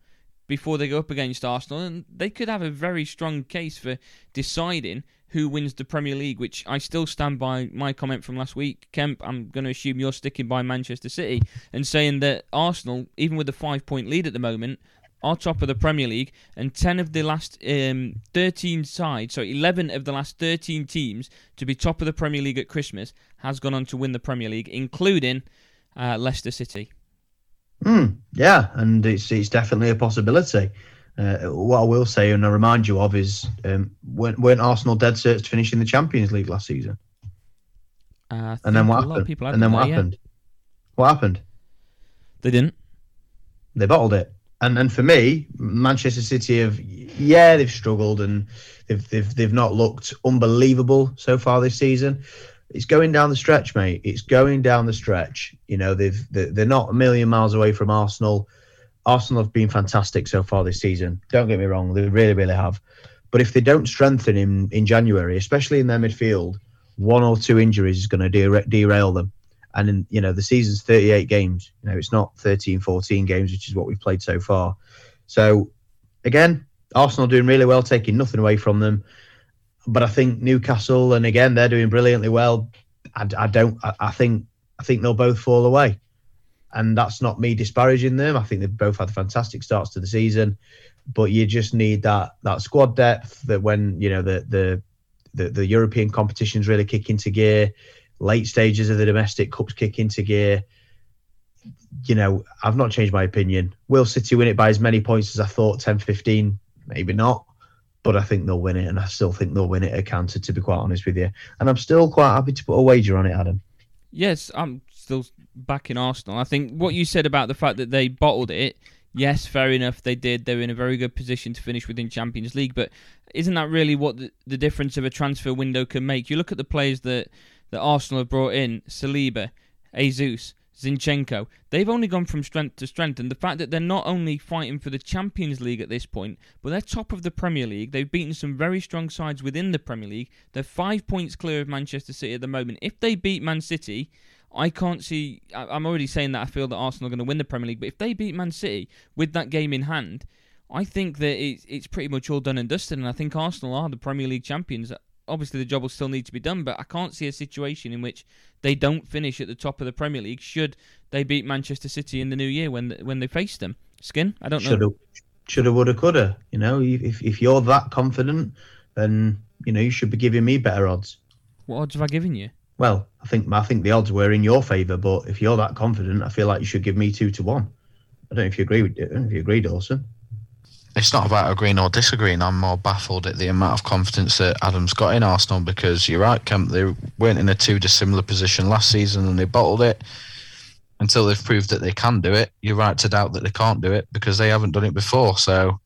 before they go up against Arsenal, and they could have a very strong case for deciding who wins the Premier League, which I still stand by my comment from last week. Kemp, I'm going to assume you're sticking by Manchester City and saying that Arsenal, even with the five point lead at the moment, are top of the Premier League, and 10 of the last um, 13 sides, so 11 of the last 13 teams to be top of the Premier League at Christmas has gone on to win the Premier League, including uh, Leicester City. Mm, yeah, and it's it's definitely a possibility. Uh, what I will say and I remind you of is um, weren't, weren't Arsenal dead cert to finish in the Champions League last season? Uh, and then what happened? And then what happened? What happened? They didn't. They bottled it. And and for me, Manchester City have yeah they've struggled and they've they've they've not looked unbelievable so far this season it's going down the stretch, mate. It's going down the stretch. You know, they've they're not a million miles away from Arsenal. Arsenal have been fantastic so far this season. Don't get me wrong, they really, really have. But if they don't strengthen in in January, especially in their midfield, one or two injuries is going to dera- derail them. And in, you know, the season's 38 games. You know, it's not 13, 14 games, which is what we've played so far. So again, Arsenal doing really well, taking nothing away from them but I think Newcastle, and again, they're doing brilliantly well. I, I don't. I, I, think. I think they'll both fall away, and that's not me disparaging them. I think they've both had fantastic starts to the season, but you just need that that squad depth. That when you know the the the, the European competitions really kick into gear, late stages of the domestic cups kick into gear. You know, I've not changed my opinion. Will City win it by as many points as I thought? 10, 15? Maybe not but I think they'll win it, and I still think they'll win it at counter. To be quite honest with you, and I'm still quite happy to put a wager on it, Adam. Yes, I'm still backing Arsenal. I think what you said about the fact that they bottled it, yes, fair enough, they did. They're in a very good position to finish within Champions League, but isn't that really what the, the difference of a transfer window can make? You look at the players that that Arsenal have brought in: Saliba, Jesus. Zinchenko. They've only gone from strength to strength, and the fact that they're not only fighting for the Champions League at this point, but they're top of the Premier League. They've beaten some very strong sides within the Premier League. They're five points clear of Manchester City at the moment. If they beat Man City, I can't see. I'm already saying that I feel that Arsenal are going to win the Premier League, but if they beat Man City with that game in hand, I think that it's, pretty much all done and dusted, and I think Arsenal are the Premier League champions obviously the job will still need to be done, but I can't see a situation in which they don't finish at the top of the Premier League should they beat Manchester City in the new year when when they face them. Skin, I don't shoulda, know. Shoulda, woulda, coulda. You know, if if you're that confident, then you know you should be giving me better odds. What odds have I given you? Well, I think I think the odds were in your favour, but if you're that confident, I feel like you should give me two to one. I don't know if you agree with it. If you agree, Dawson it's not about agreeing or disagreeing. I'm more baffled at the amount of confidence that Adams got in Arsenal because you're right, Kemp. They weren't in a too dissimilar position last season and they bottled it until they've proved that they can do it. You're right to doubt that they can't do it because they haven't done it before. So,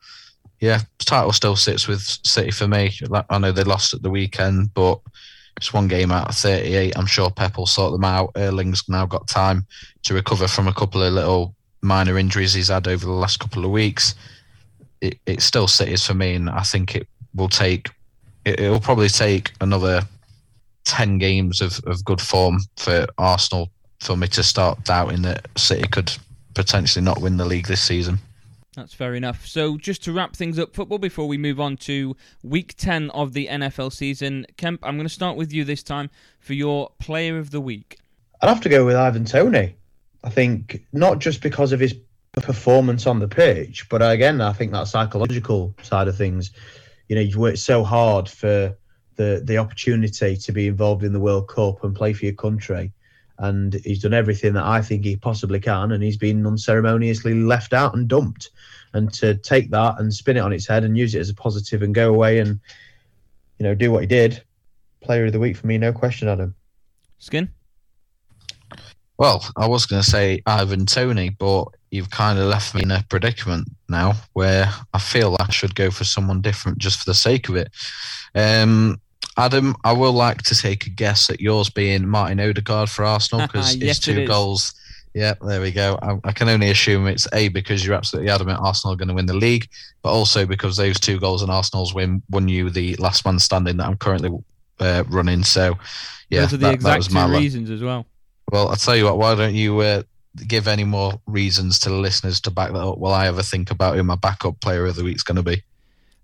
yeah, title still sits with City for me. I know they lost at the weekend, but It's one game out of 38. I'm sure Pep will sort them out. Erling's now got time to recover from a couple of little minor injuries he's had over the last couple of weeks. It, it still City's for me, and I think it will take. It, will probably take another ten games of, of good form for Arsenal for me to start doubting that City could potentially not win the league this season. That's fair enough. So, just to wrap things up, football, before we move on to week 10 of the NFL season, Kemp, I'm going to start with you this time for your player of the week. I'd have to go with Ivan Toney. I think not just because of his performance on the pitch, but again, I think that psychological side of things. You know, you've worked so hard for the the opportunity to be involved in the World Cup and play for your country, and he's done everything that I think he possibly can, and he's been unceremoniously left out and dumped. And to take that and spin it on its head and use it as a positive and go away and you know do what he did, player of the week for me, no question, Adam. Skin. Well, I was going to say Ivan Toney, but you've kind of left me in a predicament now where I feel I should go for someone different just for the sake of it. Um, Adam, I will like to take a guess at yours being Martin Odegaard for Arsenal [LAUGHS] because yes, his two goals. Yeah, there we go. I, I, can only assume it's A because you're absolutely adamant Arsenal are going to win the league, but also because those two goals in Arsenal's win won you the last man standing that I'm currently uh, running. So, yeah, those are the that, exact that two reasons as well. Well, I'll tell you what, why don't you uh, give any more reasons to the listeners to back that up while I ever think about who my backup player of the week's going to be?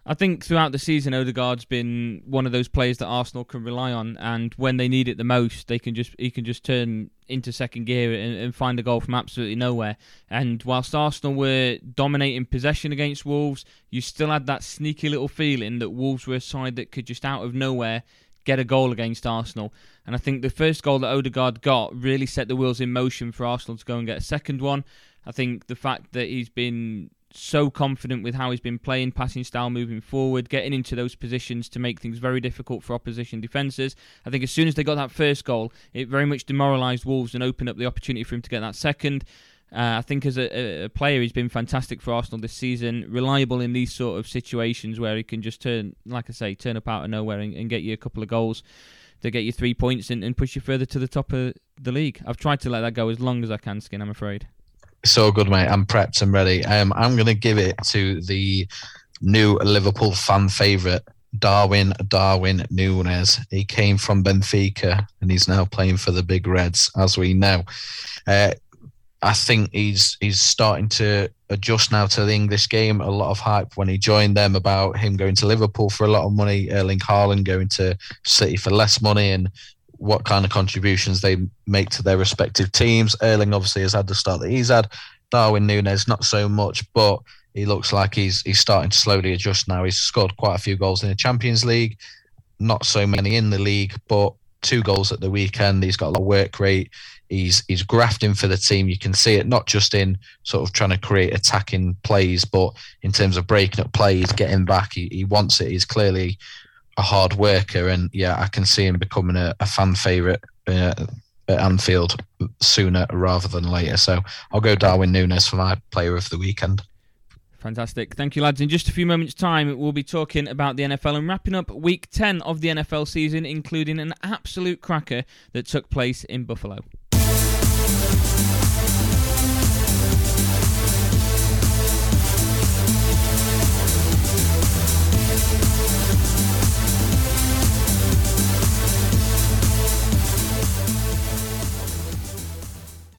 I think throughout the season, Odegaard's been one of those players that Arsenal can rely on, and when they need it the most, they can just he can just turn into second gear and, and find a goal from absolutely nowhere. And whilst Arsenal were dominating possession against Wolves, you still had that sneaky little feeling that Wolves were a side that could just out of nowhere get a goal against Arsenal. And I think the first goal that Odegaard got really set the wheels in motion for Arsenal to go and get a second one. I think the fact that he's been so confident with how he's been playing, passing style moving forward, getting into those positions to make things very difficult for opposition defences. I think as soon as they got that first goal, it very much demoralised Wolves and opened up the opportunity for him to get that second. Uh, I think as a, a, player, he's been fantastic for Arsenal this season. Reliable in these sort of situations where he can just turn, like I say, turn up out of nowhere and, and get you a couple of goals to get you three points and, and push you further to the top of the league. I've tried to let that go as long as I can, Skin. I'm afraid. So good, mate. I'm prepped and ready. Um, I'm going to give it to the new Liverpool fan favourite, Darwin Darwin Nunez. He came from Benfica and he's now playing for the Big Reds, as we know. Uh, I think he's he's starting to adjust now to the English game. A lot of hype when he joined them about him going to Liverpool for a lot of money, Erling Haaland going to City for less money, and what kind of contributions they make to their respective teams. Erling obviously has had the start that he's had. Darwin Nunez not so much, but he looks like he's he's starting to slowly adjust now. He's scored quite a few goals in the Champions League, not so many in the league, but two goals at the weekend. He's got a lot of work rate. He's he's grafting for the team. You can see it not just in sort of trying to create attacking plays, but in terms of breaking up plays, getting back. He, he wants it. He's clearly a hard worker, and yeah, I can see him becoming a, a fan favorite uh, at Anfield sooner rather than later. So I'll go Darwin Nunez for my player of the weekend. Fantastic. Thank you, lads. In just a few moments' time, we'll be talking about the NFL and wrapping up week 10 of the NFL season, including an absolute cracker that took place in Buffalo.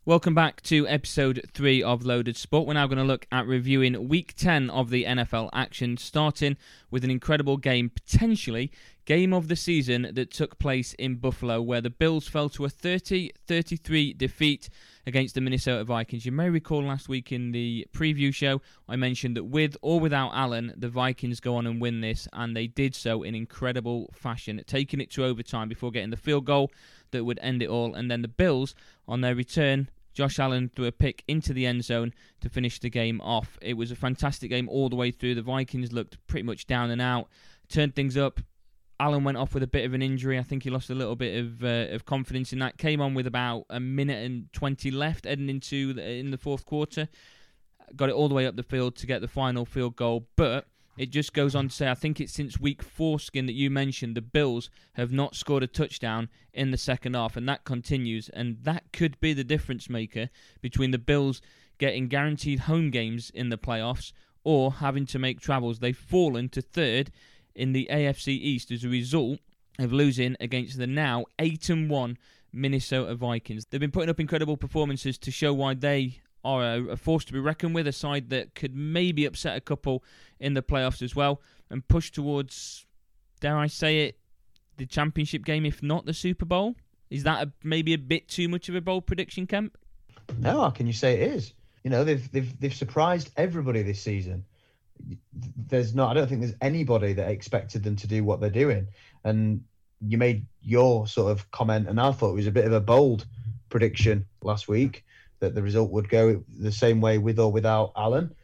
Welcome back to episode 3 of Loaded Sport. We're now going to look at reviewing week 10 of the NFL action, starting with an incredible game, potentially game of the season that took place in Buffalo, where the Bills fell to a 30 33 defeat against the Minnesota Vikings. You may recall last week in the preview show, I mentioned that with or without Allen, the Vikings go on and win this, and they did so in incredible fashion, taking it to overtime before getting the field goal that would end it all. And then the Bills, on their return, Josh Allen threw a pick into the end zone to finish the game off. It was a fantastic game all the way through. The Vikings looked pretty much down and out, turned things up. Allen went off with a bit of an injury. I think he lost a little bit of uh, of confidence in that. Came on with about a minute and twenty left, heading into the, in the fourth quarter. Got it all the way up the field to get the final field goal, but It just goes on to say, I think it's since week four, Skin, that you mentioned, the Bills have not scored a touchdown in the second half, and that continues. And that could be the difference maker between the Bills getting guaranteed home games in the playoffs or having to make travels. They've fallen to third in the AFC East as a result of losing against the now 8 and 1 Minnesota Vikings. They've been putting up incredible performances to show why they are a, a, force to be reckoned with, a side that could maybe upset a couple in the playoffs as well and push towards, dare I say it, the championship game, if not the Super Bowl. Is that a, maybe a bit too much of a bold prediction, Kemp? No, how can you say it is? You know, they've they've they've surprised everybody this season. There's not, I don't think there's anybody that expected them to do what they're doing. And you made your sort of comment, and I thought it was a bit of a bold prediction last week that the result would go the same way with or without Allen,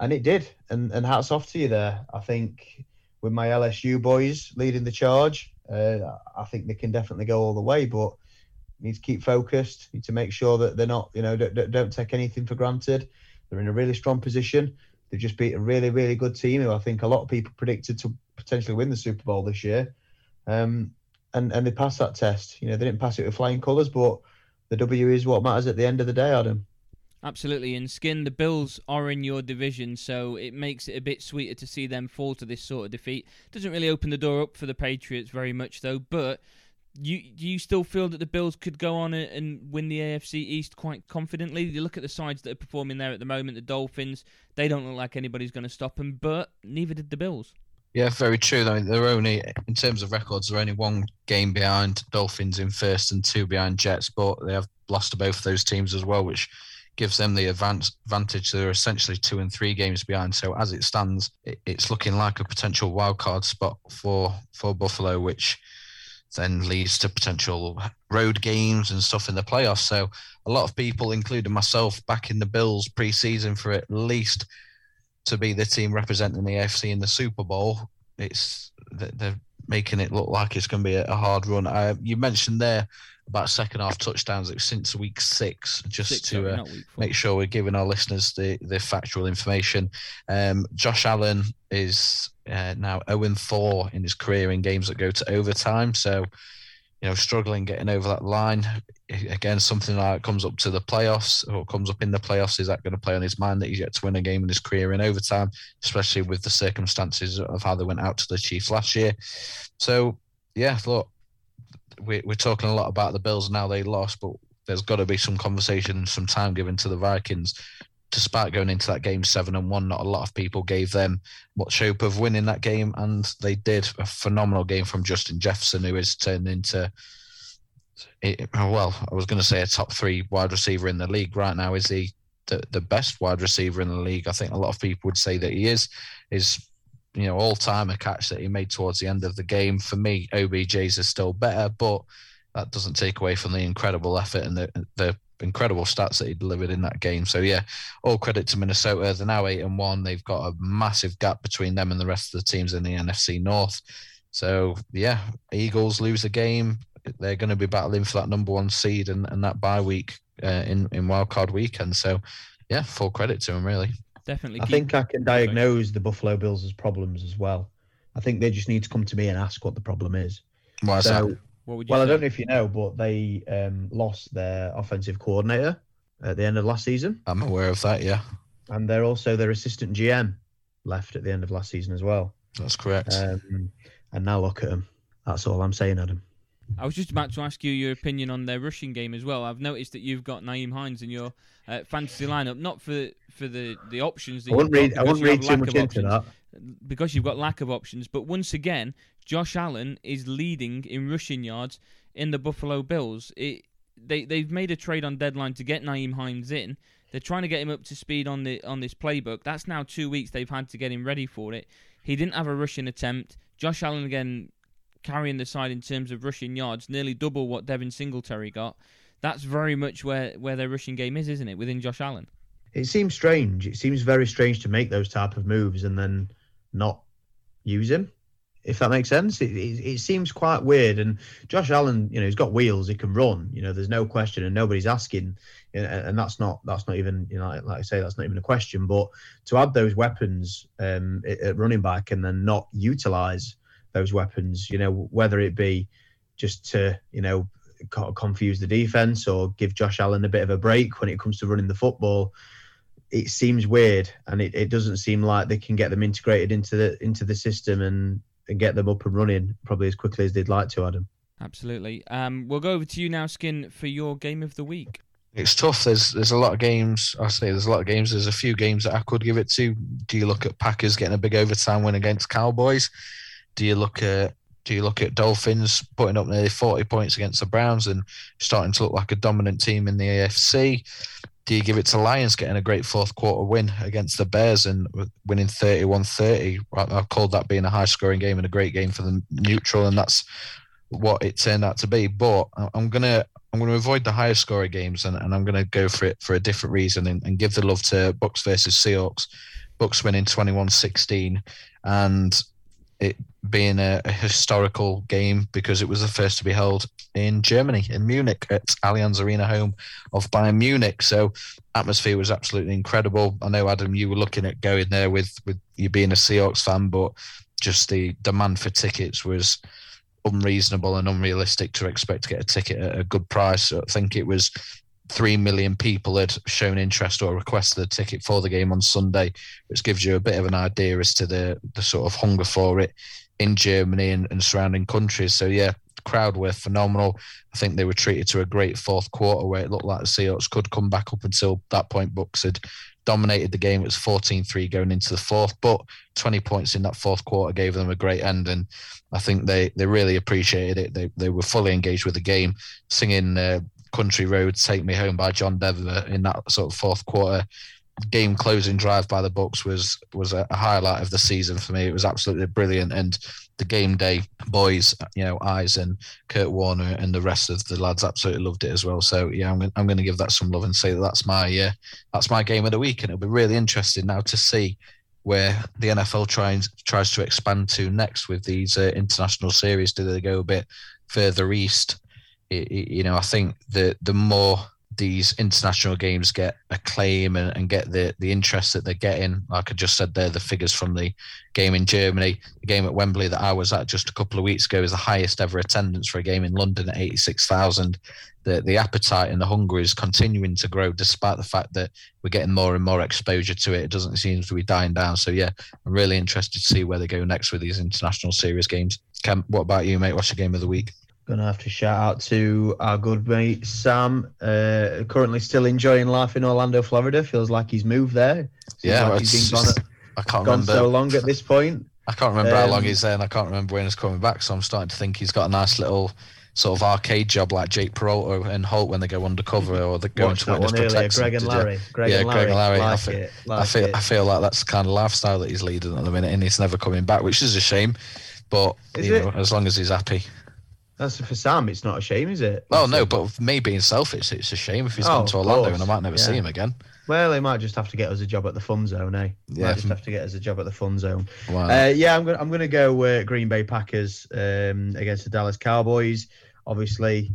and it did. And and hats off to you there. I think with my LSU boys leading the charge, uh, I think they can definitely go all the way, but need to keep focused. Need to make sure that they're not, you know, don't, don't take anything for granted. They're in a really strong position. They've just beat a really, really good team who I think a lot of people predicted to potentially win the Super Bowl this year. Um, and and they passed that test. You know, they didn't pass it with flying colours, but the W is what matters at the end of the day, Adam. Absolutely, and Skin, the Bills are in your division, so it makes it a bit sweeter to see them fall to this sort of defeat. Doesn't really open the door up for the Patriots very much, though. But you do you still feel that the Bills could go on and win the AFC East quite confidently? You look at the sides that are performing there at the moment. The Dolphins, they don't look like anybody's going to stop them, but neither did the Bills. Yeah, very true. Though they're only in terms of records, they're only one game behind Dolphins in first and two behind Jets, but they have lost to both of those teams as well, which gives them the advance, advantage. They're essentially two and three games behind. So as it stands, it's looking like a potential wildcard spot for for Buffalo, which then leads to potential road games and stuff in the playoffs. So a lot of people, including myself, back in the Bills preseason for at least to be the team representing the AFC in the Super Bowl. It's they're making it look like it's going to be a hard run. Uh, you mentioned there about second half touchdowns. Since week six, just six, to uh, make sure we're giving our listeners the, the factual information. Um, Josh Allen is uh, now 0 4 in his career in games that go to overtime. So you know, struggling getting over that line. Again, something that comes up to the playoffs or comes up in the playoffs. Is that going to play on his mind that he's yet to win a game in his career in overtime, especially with the circumstances of how they went out to the Chiefs last year? So, yeah, look, we're, we're talking a lot about the Bills now they lost, but there's got to be some conversation, some time given to the Vikings despite going into that game seven and one, not a lot of people gave them much hope of winning that game, and they did. A phenomenal game from Justin Jefferson, who is turned into, well, I was going to say a top three wide receiver in the league right now. Is he the, the best wide receiver in the league? I think a lot of people would say that he is. Is you know all time a catch that he made towards the end of the game. For me, OBJ's is still better, but that doesn't take away from the incredible effort and the the incredible stats that he delivered in that game. So yeah, all credit to Minnesota. They're now eight and one. They've got a massive gap between them and the rest of the teams in the NFC North. So yeah, Eagles lose a game. They're going to be battling for that number one seed and, and that bye week uh, in in wildcard weekend. So yeah, full credit to them really. Definitely. I think I can diagnose the Buffalo Bills' as problems as well. I think they just need to come to me and ask what the problem is. Why is so, that? well, say? I don't know if you know, but they um, lost their offensive coordinator at the end of last season. I'm aware of that, yeah. And they're also their assistant GM left at the end of last season as well. That's correct. Um, and now look at them. That's all I'm saying, Adam. I was just about to ask you your opinion on their rushing game as well. I've noticed that you've got Nyheim Hines in your uh, fantasy lineup, not for for the, the options. I wouldn't read. I wouldn't read too much into that because you've got lack of options. But once again, Josh Allen is leading in rushing yards in the Buffalo Bills. It, they they've made a trade on deadline to get Nyheim Hines in. They're trying to get him up to speed on the on this playbook. That's now two weeks they've had to get him ready for it. He didn't have a rushing attempt. Josh Allen again carrying the side in terms of rushing yards, nearly double what Devin Singletary got. That's very much where, where their rushing game is, isn't it, within Josh Allen? It seems strange. It seems very strange to make those type of moves and then not use him. if that makes sense. It, it, it, seems quite weird. And Josh Allen, you know, he's got wheels, he can run. You know, there's no question, and nobody's asking, and that's not that's not even you know like I say that's not even a question. But to add those weapons um, at running back and then not utilize those weapons, you know, whether it be just to you know confuse the defense or give Josh Allen a bit of a break when it comes to running the football it seems weird and it, it doesn't seem like they can get them integrated into the into the system and and get them up and running probably as quickly as they'd like to, Adam. Absolutely. Um, we'll go over to you now, Skin, for your game of the week. It's tough. There's there's a lot of games. I say there's a lot of games. There's a few games that I could give it to. Do you look at Packers getting a big overtime win against Cowboys? Do you look at do you look at Dolphins putting up nearly 40 points against the Browns and starting to look like a dominant team in the AFC? do you give it to Lions getting a great fourth quarter win against the Bears and winning 31 30? I've called that being a high scoring game and a great game for the neutral, and that's what it turned out to be. But I'm going to. I'm going to avoid the higher scoring games and, and I'm going to go for it for a different reason and, and give the love to Bucks versus Seahawks. Bucks winning 21-16 and it being a, a, historical game because it was the first to be held in Germany, in Munich, at Allianz Arena, home of Bayern Munich. So atmosphere was absolutely incredible. I know Adam, you were looking at going there with with you being a Seahawks fan, but just the demand for tickets was unreasonable and unrealistic to expect to get a ticket at a good price. So I think it was three million people had shown interest or requested a ticket for the game on Sunday, which gives you a bit of an idea as to the the sort of hunger for it in Germany and, and surrounding countries. So yeah, crowd were phenomenal. I think they were treated to a great fourth quarter where it looked like the Seahawks could come back up until that point. Bucks had dominated the game. It was 14-3 going into the fourth, but 20 points in that fourth quarter gave them a great end. And I think they, they really appreciated it. They, they were fully engaged with the game, singing uh, Country Roads Take Me Home by John Denver in that sort of fourth quarter game closing drive by the Bucks was was a highlight of the season for me. It was absolutely brilliant, and the game day boys, you know, Eyes and Kurt Warner and the rest of the lads absolutely loved it as well. So yeah, I'm I'm going to give that some love and say that that's my uh, that's my game of the week, and it'll be really interesting now to see where the NFL tries tries to expand to next with these uh, international series. Do they go a bit further east? it, you know, I think the the more these international games get acclaim and, and get the the interest that they're getting, like I just said there, the figures from the game in Germany, the game at Wembley that I was at just a couple of weeks ago is the highest ever attendance for a game in London at eighty six thousand. The the appetite and the hunger is continuing to grow, despite the fact that we're getting more and more exposure to it. It doesn't seem to be dying down. So yeah, I'm really interested to see where they go next with these international series games. Kemp, what about you, mate? What's your game of the week? Gonna have to shout out to our good mate Sam. Uh, currently still enjoying life in Orlando, Florida. Feels like he's moved there. Seems yeah, like he's been gone, I can't gone remember. so long at this point. I can't remember um, how long um, he's there, and I can't remember when he's coming back. So I'm starting to think he's got a nice little sort of arcade job like Jake Peralta and Holt when they go undercover or they go into witness protection. Greg and Larry. Greg yeah, and Larry. Greg and Larry. Like I, feel, it, like I feel, I feel like that's the kind of lifestyle that he's leading at the minute, and he's never coming back, which is a shame. But you know, as long as he's happy. That's for Sam. It's not a shame, is it? Oh no, but for me being selfish, it's a shame if he's oh, gone to Orlando and I might never yeah. see him again. Well, he might just have to get us a job at the Fun Zone, eh? Yeah, might just have to get us a job at the Fun Zone. Wow. Uh, yeah, I'm gonna I'm gonna go uh, Green Bay Packers um, against the Dallas Cowboys. Obviously,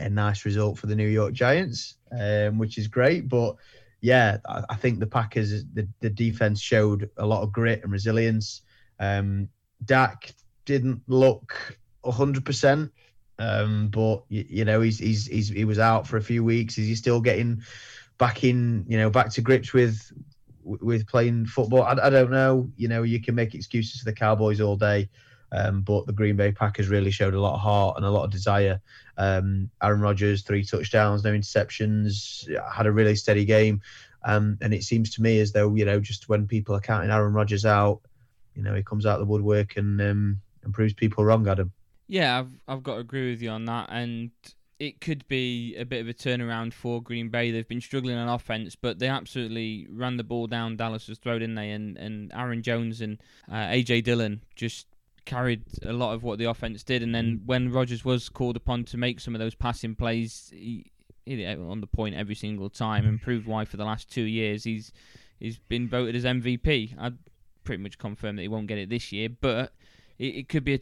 a nice result for the New York Giants, um, which is great. But yeah, I, I, think the Packers, the, the defense showed a lot of grit and resilience. Um, Dak didn't look 100%. Um, but you, you, know, he's, he's he's he was out for a few weeks. Is he still getting back in? You know, back to grips with with playing football? I, I don't know. You know, you can make excuses for the Cowboys all day, um, but the Green Bay Packers really showed a lot of heart and a lot of desire. Um, Aaron Rodgers, three touchdowns, no interceptions, had a really steady game. Um, and it seems to me as though you know, just when people are counting Aaron Rodgers out, you know, he comes out of the woodwork and um, and proves people wrong, Adam. Yeah, I've I've got to agree with you on that, and it could be a bit of a turnaround for Green Bay. They've been struggling on offense, but they absolutely ran the ball down Dallas's throat, didn't they? And and Aaron Jones and uh, AJ Dillon just carried a lot of what the offense did. And then when Rodgers was called upon to make some of those passing plays, he, he on the point every single time, and proved why for the last two years he's he's been voted as MVP. I'd pretty much confirm that he won't get it this year, but it, it could be a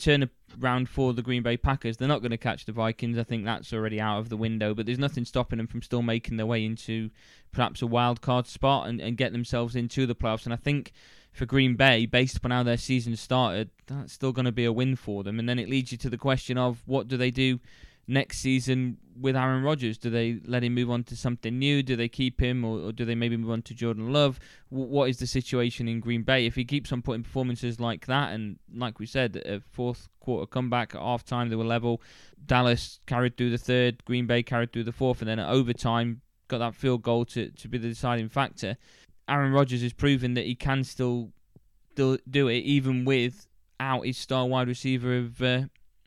turnaround for the Green Bay Packers. They're not going to catch the Vikings. I think that's already out of the window. But there's nothing stopping them from still making their way into perhaps a wild card spot and, and get themselves into the playoffs. And I think for Green Bay, based upon how their season started, that's still going to be a win for them. And then it leads you to the question of what do they do next season with Aaron Rodgers? Do they let him move on to something new? Do they keep him, or, or do they maybe move on to Jordan Love? W- what is the situation in Green Bay if he keeps on putting performances like that? And like we said, a fourth quarter comeback at half time they were level. Dallas carried through the third, Green Bay carried through the fourth, and then at overtime got that field goal to, to be the deciding factor. Aaron Rodgers has proven that he can still do, do it even without his star wide receiver of uh,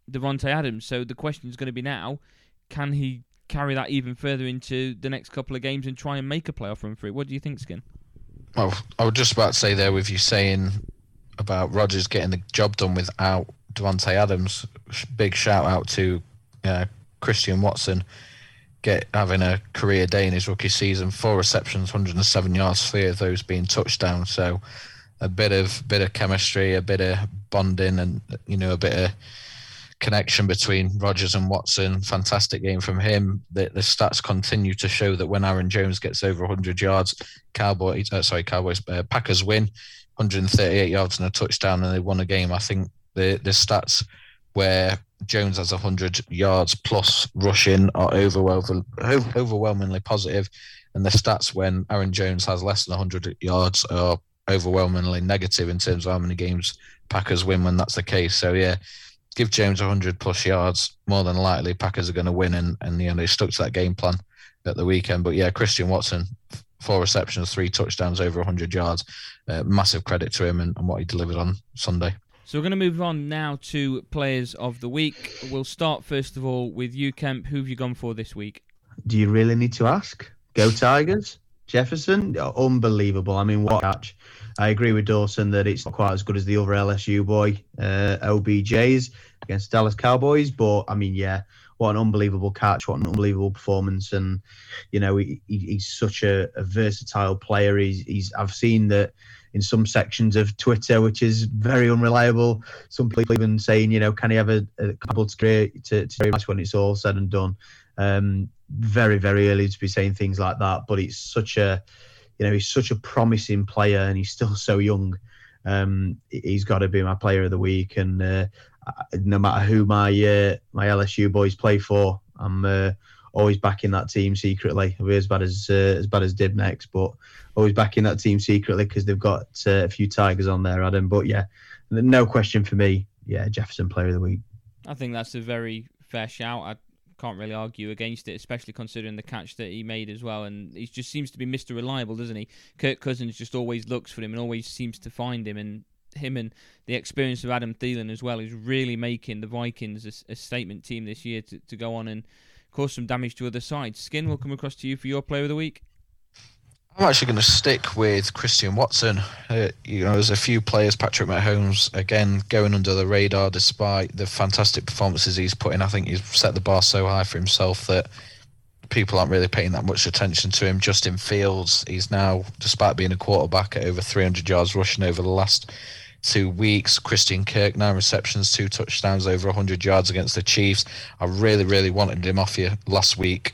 Davante Adams. So the question is going to be now: Can he carry that even further into the next couple of games and try and make a playoff run for it? What do you think, Skin? Well, I was just about to say there with you saying about Rodgers getting the job done without Davante Adams. Big shout out to uh, Christian Watson get having a career day in his rookie season. Four receptions, 107 yards, three of those being touchdowns. So a bit of bit of chemistry, a bit of bonding, and you know a bit of connection between Rodgers and Watson. Fantastic game from him. The, the stats continue to show that when Aaron Jones gets over 100 yards, Cowboys, uh, sorry, Cowboys, uh, Packers win 138 yards and a touchdown, and they won a game. I think the the stats where Jones has 100 yards plus rushing are overwhelmingly positive, and the stats when Aaron Jones has less than 100 yards are overwhelmingly negative in terms of how many games Packers win when that's the case. So yeah, give James 100 plus yards, more than likely Packers are going to win, and and you know they stuck to that game plan at the weekend. But yeah, Christian Watson, four receptions, three touchdowns, over 100 yards. Uh, massive credit to him and, and what he delivered on Sunday. So we're going to move on now to players of the week. We'll start first of all with you, Kemp. Who have you gone for this week? Do you really need to ask? Go Tigers. Jefferson, unbelievable. I mean, what catch? I agree with Dawson that it's not quite as good as the other LSU boy, uh, OBJ's against Dallas Cowboys. But I mean, yeah, what an unbelievable catch! What an unbelievable performance! And you know, he, he's such a, a, versatile player. He's, he's I've seen that in some sections of Twitter, which is very unreliable. Some people even saying, you know, can he have a, a couple to create to, to match when it's all said and done? Um, very, very early to be saying things like that, but it's such a, you know, he's such a promising player and he's still [LAUGHS] so young. Um, he's got to be my player of the week, and uh, no matter who my uh, my LSU boys play for, I'm uh, always backing that team secretly. I'll be as bad as uh, as bad as Dib next, but always backing that team secretly because they've got uh, a few Tigers on there, Adam. But yeah, no question for me. Yeah, Jefferson Player of the Week. I think that's a very fair shout. I can't really argue against it, especially considering the catch that he made as well. And he just seems to be Mr. Reliable, doesn't he? Kirk Cousins just always looks for him and always seems to find him. And him and the experience of Adam Thielen as well is really making the Vikings a, a statement team this year to, to go on and cause some damage to other sides. Skin will come across to you for your player of the week. I'm actually going to stick with Christian Watson. Uh, you know, there's a few players, Patrick Mahomes, again, going under the radar despite the fantastic performances he's put in. I think he's set the bar so high for himself that people aren't really paying that much attention to him. Justin Fields, he's now, despite being a quarterback, at over 300 yards rushing over the last two weeks. Christian Kirk, nine receptions, two touchdowns, over 100 yards against the Chiefs. I really, really wanted him off you last week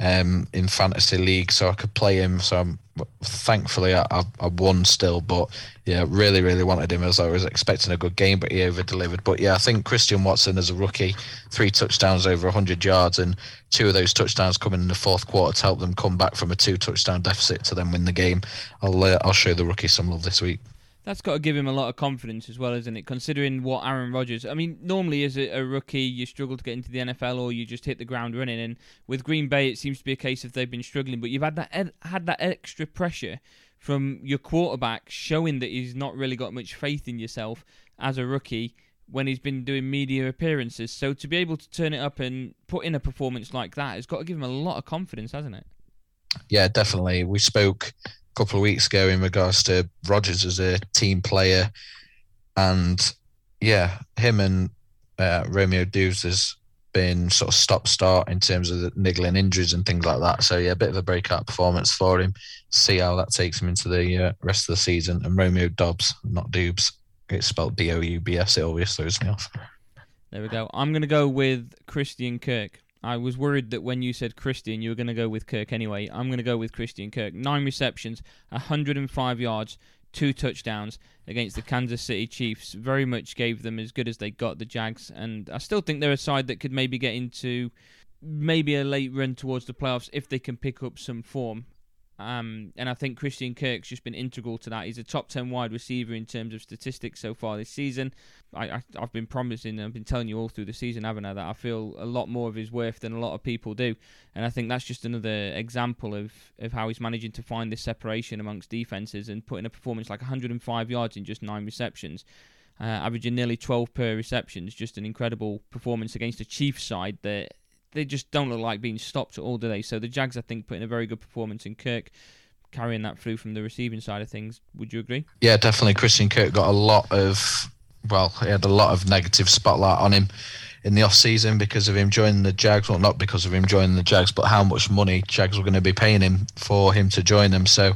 um, in fantasy league, so I could play him. So I'm, thankfully I, I, won still, but yeah, really, really wanted him as I was expecting a good game, but he over delivered. But yeah, I think Christian Watson as a rookie, three touchdowns over 100 yards, and two of those touchdowns coming in the fourth quarter to help them come back from a two touchdown deficit to then win the game. I'll uh, I'll show the rookie some love this week that's got to give him a lot of confidence as well, isn't it? Considering what Aaron Rodgers, I mean, normally as a, a, rookie, you struggle to get into the NFL or you just hit the ground running. And with Green Bay, it seems to be a case of they've been struggling, but you've had that had that extra pressure from your quarterback showing that he's not really got much faith in yourself as a rookie when he's been doing media appearances. So to be able to turn it up and put in a performance like that has got to give him a lot of confidence, hasn't it? Yeah, definitely. We spoke couple of weeks ago in regards to Rodgers as a team player, and yeah, him and uh, Romeo Doubs has been sort of stop start in terms of the niggling injuries and things like that. So yeah, a bit of a breakout performance for him. See how that takes him into the uh, rest of the season. And Romeo Dobbs, not Doubs. it's spelled D O U B S. It always throws me off. There we go. I'm going to go with Christian Kirk. I was worried that when you said Christian, you were going to go with Kirk anyway. I'm going to go with Christian Kirk. Nine receptions, 105 yards, two touchdowns against the Kansas City Chiefs. Very much gave them as good as they got the Jags, and I still think they're a side that could maybe get into maybe a late run towards the playoffs if they can pick up some form. Um, and I think Christian Kirk's just been integral to that. He's a top 10 wide receiver in terms of statistics so far this season. I, have been promising, and I've been telling you all through the season, haven't I, that I feel a lot more of his worth than a lot of people do. And I think that's just another example of, of how he's managing to find this separation amongst defenses and putting a performance like 105 yards in just nine receptions. Uh, averaging nearly 12 per reception is just an incredible performance against a Chiefs side that they just don't look like being stopped at all, do they? So the Jags, I think, put in a very good performance in Kirk, carrying that through from the receiving side of things. Would you agree? Yeah, definitely. Christian Kirk got a lot of, well, he had a lot of negative spotlight on him in the off season because of him joining the Jags. Well, not because of him joining the Jags, but how much money Jags were going to be paying him for him to join them. So,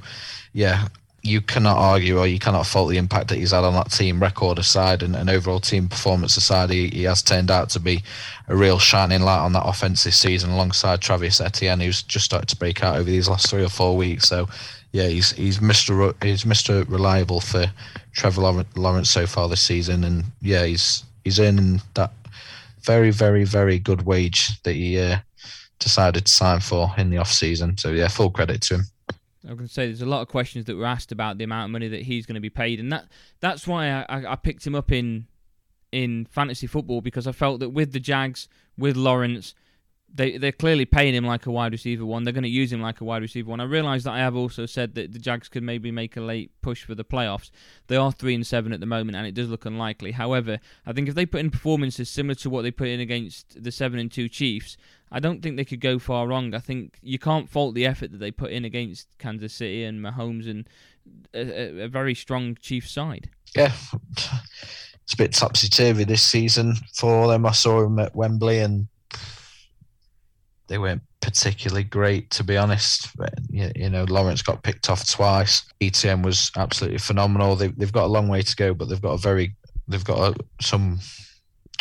yeah, you cannot argue or you cannot fault the impact that he's had on that team record aside and, and overall team performance aside. He, he has turned out to be a real shining light on that offense this season alongside Travis Etienne, who's just started to break out over these last three or four weeks. So, yeah, he's he's Mr. He's Mr. Reliable for Trevor Lawrence so far this season, and yeah, he's he's earning that very very very good wage that he uh, decided to sign for in the off season. So yeah, full credit to him. I to say there's a lot of questions that were asked about the amount of money that he's going to be paid, and that that's why I, I picked him up in in fantasy football because I felt that with the Jags, with Lawrence, they they're clearly paying him like a wide receiver one. They're going to use him like a wide receiver one. I realise that I have also said that the Jags could maybe make a late push for the playoffs. They are three and seven at the moment, and it does look unlikely. However, I think if they put in performances similar to what they put in against the seven and two Chiefs, I don't think they could go far wrong. I think you can't fault the effort that they put in against Kansas City and Mahomes and a, a very strong Chiefs side. Yeah, it's a bit topsy turvy this season for them. I saw them at Wembley and they weren't particularly great, to be honest. You know, Lawrence got picked off twice. Etienne was absolutely phenomenal. They, they've got a long way to go, but they've got a very, they've got a, some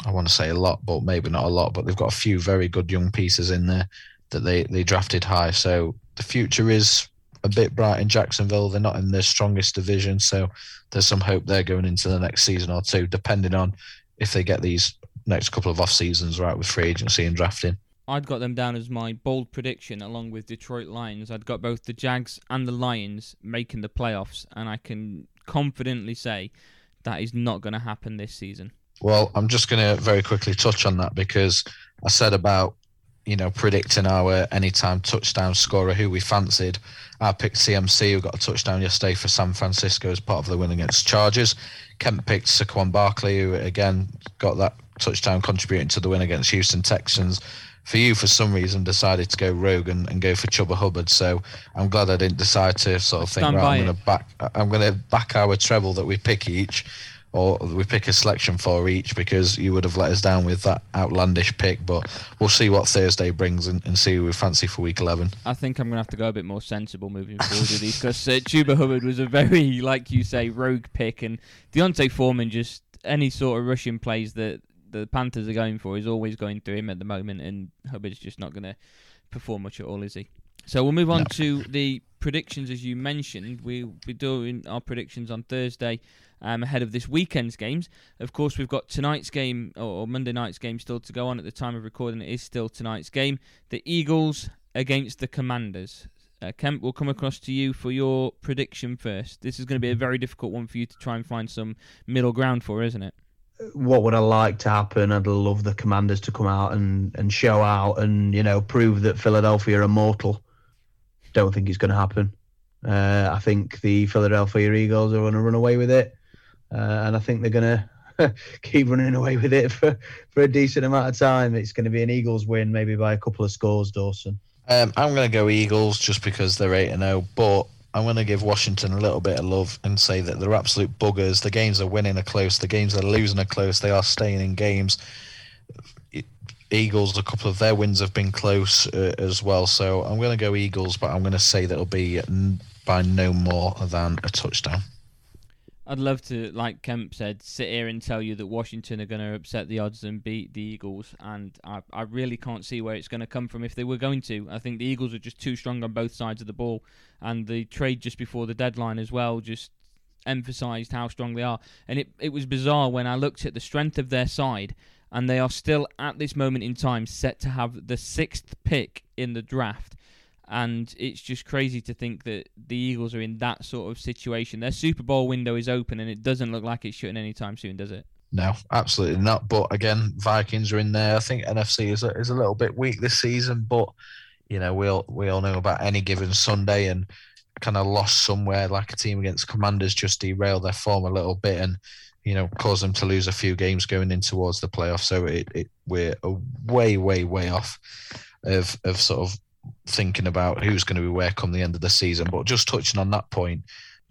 I want to say a lot, but maybe not a lot. But they've got a few very good young pieces in there that they they drafted high. So the future is a bit bright in Jacksonville. They're not in their strongest division, so there's some hope there going into the next season or two, depending on if they get these next couple of off seasons right with free agency and drafting. I'd got them down as my bold prediction along with Detroit Lions. I'd got both the Jags and the Lions making the playoffs, and I can confidently say that is not going to happen this season. Well, I'm just going to very quickly touch on that because I said about you know predicting our anytime touchdown scorer who we fancied. I picked CMC who got a touchdown yesterday for San Francisco as part of the win against Chargers. Kemp picked Saquon Barkley who again got that touchdown contributing to the win against Houston Texans. For you, for some reason, decided to go rogue and, and go for Chuba Hubbard. So I'm glad I didn't decide to sort of think, right, I'm going to back, I'm going to back our treble that we pick each or we pick a selection for each because you would have let us down with that outlandish pick. But we'll see what Thursday brings and, and see who we fancy for week 11. I think I'm going to have to go a bit more sensible moving forward with these because uh, Chuba Hubbard was a very, like you say, rogue pick. And D'Onta Foreman, just any sort of rushing plays that the Panthers are going for is always going through him at the moment. And Hubbard's just not going to perform much at all, is he? So we'll move on no. to the predictions as you mentioned. We'll be doing our predictions on Thursday um, ahead of this weekend's games. Of course, we've got tonight's game or, Monday night's game still to go on at the time of recording. It is still tonight's game. The Eagles against the Commanders. Uh, Kemp, we'll come across to you for your prediction first. This is going to be a very difficult one for you to try and find some middle ground for, isn't it? What would I like to happen? I'd love the Commanders to come out and, and show out and you know prove that Philadelphia are mortal. Don't think it's going to happen. Uh, I think the Philadelphia Eagles are going to run away with it uh, and I think they're going [LAUGHS] to keep running away with it for, for a decent amount of time. It's going to be an Eagles win, maybe by a couple of scores, Dawson. Um, I'm going to go Eagles just because they're 8 0, but I'm going to give Washington a little bit of love and say that they're absolute buggers. The games are winning are close, the games are losing are close. They are staying in games. Eagles, a couple of their wins have been close uh, as well. So I'm going to go Eagles, but I'm going to say that it'll be by no more than a touchdown. I'd love to, like Kemp said, sit here and tell you that Washington are going to upset the odds and beat the Eagles, and I, I really can't see where it's going to come from if they were going to. I think the Eagles are just too strong on both sides of the ball, and the trade just before the deadline as well just emphasised how strong they are. And it, it was bizarre when I looked at the strength of their side, and they are still at this moment in time set to have the sixth pick in the draft and it's just crazy to think that the Eagles are in that sort of situation. Their Super Bowl window is open, and it doesn't look like it's shutting anytime soon, does it? No, absolutely not. But again, Vikings are in there. I think NFC is a, is a little bit weak this season, but you know we all we all know about any given Sunday and kind of lost somewhere like a team against Commanders just derailed their form a little bit and you know caused them to lose a few games going in towards the playoffs. So it, it we're way way way off of of sort of thinking about who's going to be where come the end of the season. But just touching on that point,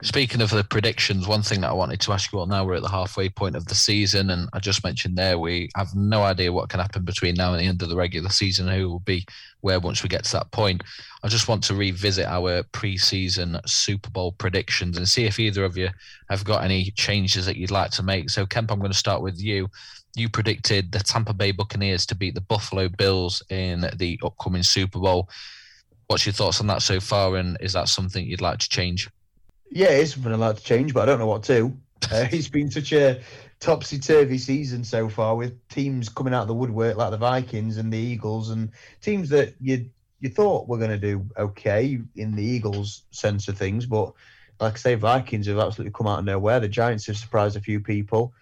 speaking of the predictions, one thing that I wanted to ask you about now we're at the halfway point of the season, and I just mentioned there we have no idea what can happen between now and the end of the regular season, who will be where once we get to that point. I just want to revisit our pre-season Super Bowl predictions and see if either of you have got any changes that you'd like to make. So, Kemp, I'm going to start with you you predicted the Tampa Bay Buccaneers to beat the Buffalo Bills in the upcoming Super Bowl. What's your thoughts on that so far, and is that something you'd like to change? Yeah, it's something I'd like to change, but I don't know what to. Uh, [LAUGHS] it's been such a topsy turvy season so far, with teams coming out of the woodwork like the Vikings and the Eagles, and teams that you you thought were going to do okay in the Eagles sense of things, but like I say, Vikings have absolutely come out of nowhere. The Giants have surprised a few people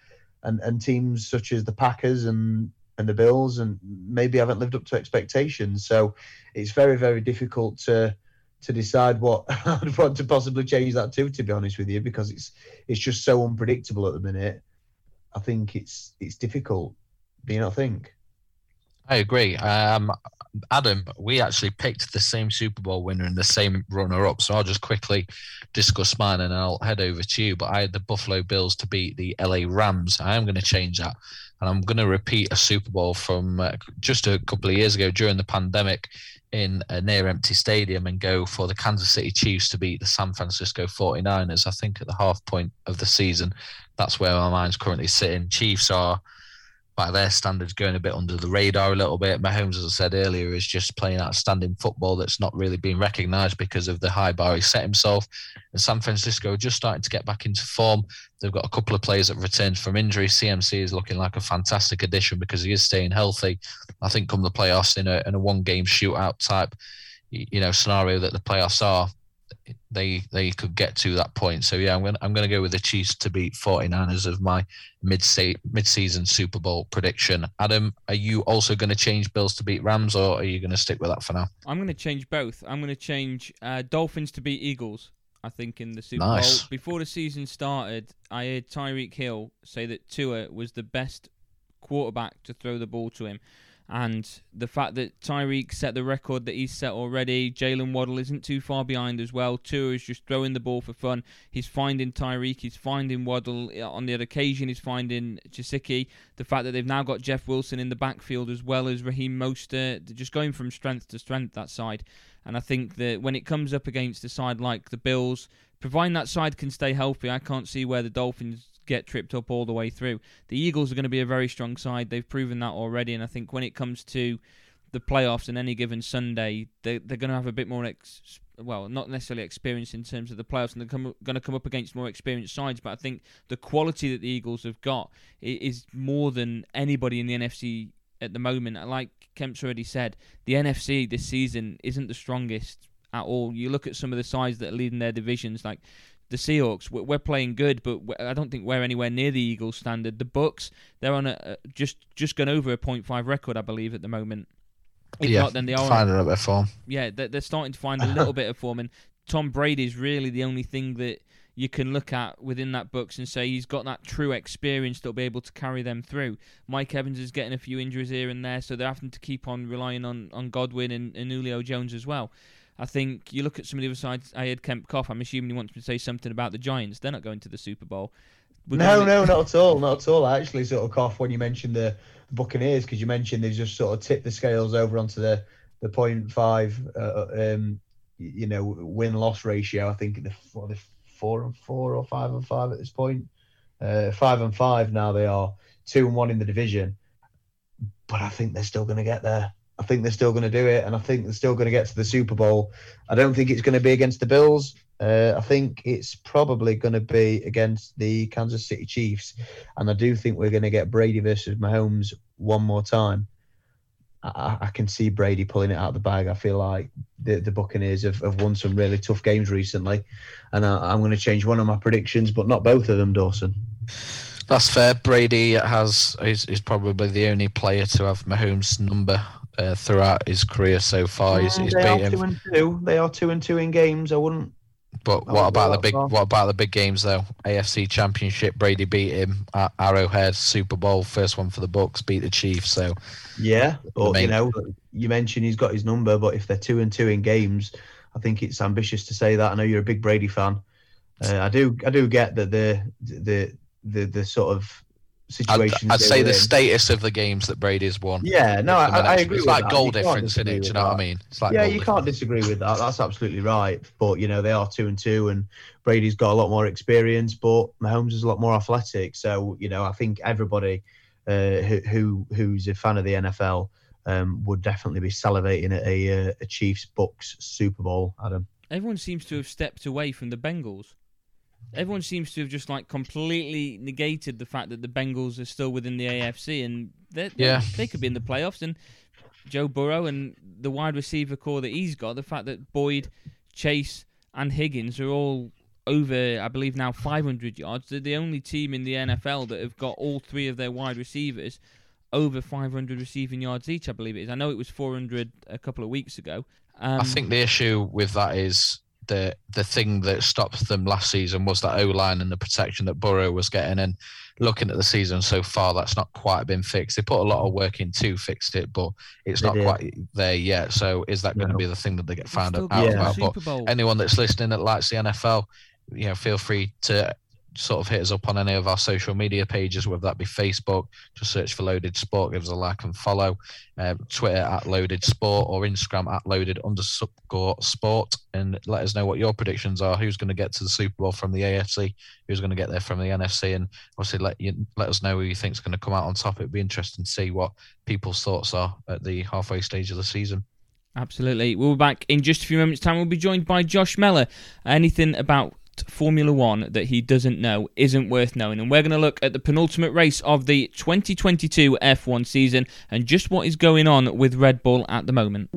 and and teams such as the Packers and and the Bills and maybe haven't lived up to expectations. So it's very very difficult to to decide what [LAUGHS] I'd want to possibly change that to. To be honest with you, because it's it's just so unpredictable at the minute. I think it's it's difficult. Do you not think? I agree. Um, Adam, we actually picked the same Super Bowl winner and the same runner up. So I'll just quickly discuss mine and I'll head over to you. But I had the Buffalo Bills to beat the LA Rams. I am going to change that. And I'm going to repeat a Super Bowl from uh, just a couple of years ago during the pandemic in a near empty stadium and go for the Kansas City Chiefs to beat the San Francisco 49ers. I think at the half point of the season, that's where my mind's currently sitting. Chiefs are by their standards, going a bit under the radar a little bit. Mahomes, as I said earlier, is just playing outstanding football that's not really being recognised because of the high bar he set himself. And San Francisco just starting to get back into form. They've got a couple of players that returned from injury. CMC is looking like a fantastic addition because he is staying healthy. I think come the playoffs in a in a one game shootout type, you know, scenario that the playoffs are, they they could get to that point. So yeah, I'm gonna I'm gonna go with the Chiefs to beat 49ers of my mid mid season Super Bowl prediction. Adam, are you also going to change Bills to beat Rams, or are you going to stick with that for now? I'm going to change both. I'm going to change uh, Dolphins to beat Eagles. I think in the Super nice. Bowl before the season started, I heard Tyreek Hill say that Tua was the best quarterback to throw the ball to him. And the fact that Tyreek set the record that he's set already, Jaylen Waddle isn't too far behind as well. Tua is just throwing the ball for fun. He's finding Tyreek, he's finding Waddle. Uh, on the other occasion, he's finding Gesicki. The fact that they've now got Jeff Wilson in the backfield as well as Raheem Mostert, just going from strength to strength that side. And I think that when it comes up against a side like the Bills, providing that side can stay healthy, I can't see where the Dolphins get tripped up all the way through. The Eagles are going to be a very strong side. They've proven that already, and I think when it comes to the playoffs and any given Sunday, they, they're going to have a bit more, ex- well, not necessarily experience in terms of the playoffs, and they're come, going to come up against more experienced sides. But I think the quality that the Eagles have got is more than anybody in the NFC at the moment. Like Kemp's already said, the NFC this season isn't the strongest at all. You look at some of the sides that are leading their divisions, like the Seahawks, we're playing good, but I don't think we're anywhere near the Eagles standard. The Bucks, they're on a just just gone over a 0.5 record, I believe, at the moment. If yeah, not, then they are finding a bit of form. Yeah, they're starting to find a little [LAUGHS] bit of form, and Tom Brady is really the only thing that you can look at within that Bucks and say he's got that true experience that'll be able to carry them through. Mike Evans is getting a few injuries here and there, so they're having to keep on relying on, on Godwin and, and Julio Jones as well. I think you look at some of the other sides. I had Kemp cough. I'm assuming he wants to say something about the Giants. They're not going to the Super Bowl. We're no, no, not at all. Not at all. I actually sort of cough when you mentioned the Buccaneers because you mentioned they've just sort of tipped the scales over onto the the point five, uh, um, you know, win loss ratio. I think the, what, the four and four or five and five at this point. Uh, five and five now they are two and one in the division, but I think they're still going to get there. I think they're still going to do it, and I think they're still going to get to the Super Bowl. I don't think it's going to be against the Bills. Uh, I think it's probably going to be against the Kansas City Chiefs, and I do think we're going to get Brady versus Mahomes one more time. I, I, can see Brady pulling it out of the bag. I feel like the, the Buccaneers have, have won some really tough games recently, and I, am going to change one of my predictions, but not both of them, Dawson. That's fair. Brady has is, is probably the only player to have Mahomes' number uh, throughout his career so far. He's, he's they are two and two. They are two and two in games. I wouldn't. But what about the big? What about the big games though? AFC Championship. Brady beat him at Arrowhead. Super Bowl, first one for the Bucks. Beat the Chiefs. So yeah, but main... you know, you mentioned he's got his number. But if they're two and two in games, I think it's ambitious to say that. I know you're a big Brady fan. Uh, I do. I do get that the the the the sort of situations. I'd, I'd say the in. status of the games that Brady's won. Yeah, no, I, I, agree. It's like that. goal difference in it. Do you know that. what I mean? It's like yeah, you can't disagree with that. That's absolutely right. But you know, they are two and two, and Brady's got a lot more experience, but Mahomes is a lot more athletic. So you know, I think everybody uh, who, who who's a fan of the NFL um, would definitely be salivating at a, uh, a Chiefs Bucks Super Bowl. Adam. Everyone seems to have stepped away from the Bengals everyone seems to have just like completely negated the fact that the Bengals are still within the AFC and they're, they're, yeah. they could be in the playoffs. And Joe Burrow and the wide receiver corps that he's got, the fact that Boyd, Chase, and Higgins are all over, I believe now 500 yards. They're the only team in the NFL that have got all three of their wide receivers over 500 receiving yards each. I believe it is. I know it was 400 a couple of weeks ago. Um, I think the issue with that is the the thing that stopped them last season was that O line and the protection that Burrow was getting. And looking at the season so far, that's not quite been fixed. They put a lot of work in to fix it, but it's they not did. quite there yet. So is that no. going to be the thing that they get found out yeah. about? But anyone that's listening that likes the NFL, you know, feel free to sort of hit us up on any of our social media pages, whether that be Facebook, just search for Loaded Sport, give us a like and follow. Um, Twitter at Loaded Sport or Instagram at Loaded underscore Sport, and let us know what your predictions are. Who's going to get to the Super Bowl from the AFC? Who's going to get there from the NFC? And obviously, let you let us know who you think is going to come out on top. It'd be interesting to see what people's thoughts are at the halfway stage of the season. Absolutely. We'll be back in just a few moments' time. We'll be joined by Josh Meller. Anything about Formula One that he doesn't know isn't worth knowing. And we're going to look at the penultimate race of the 2022 F1 season and just what is going on with Red Bull at the moment.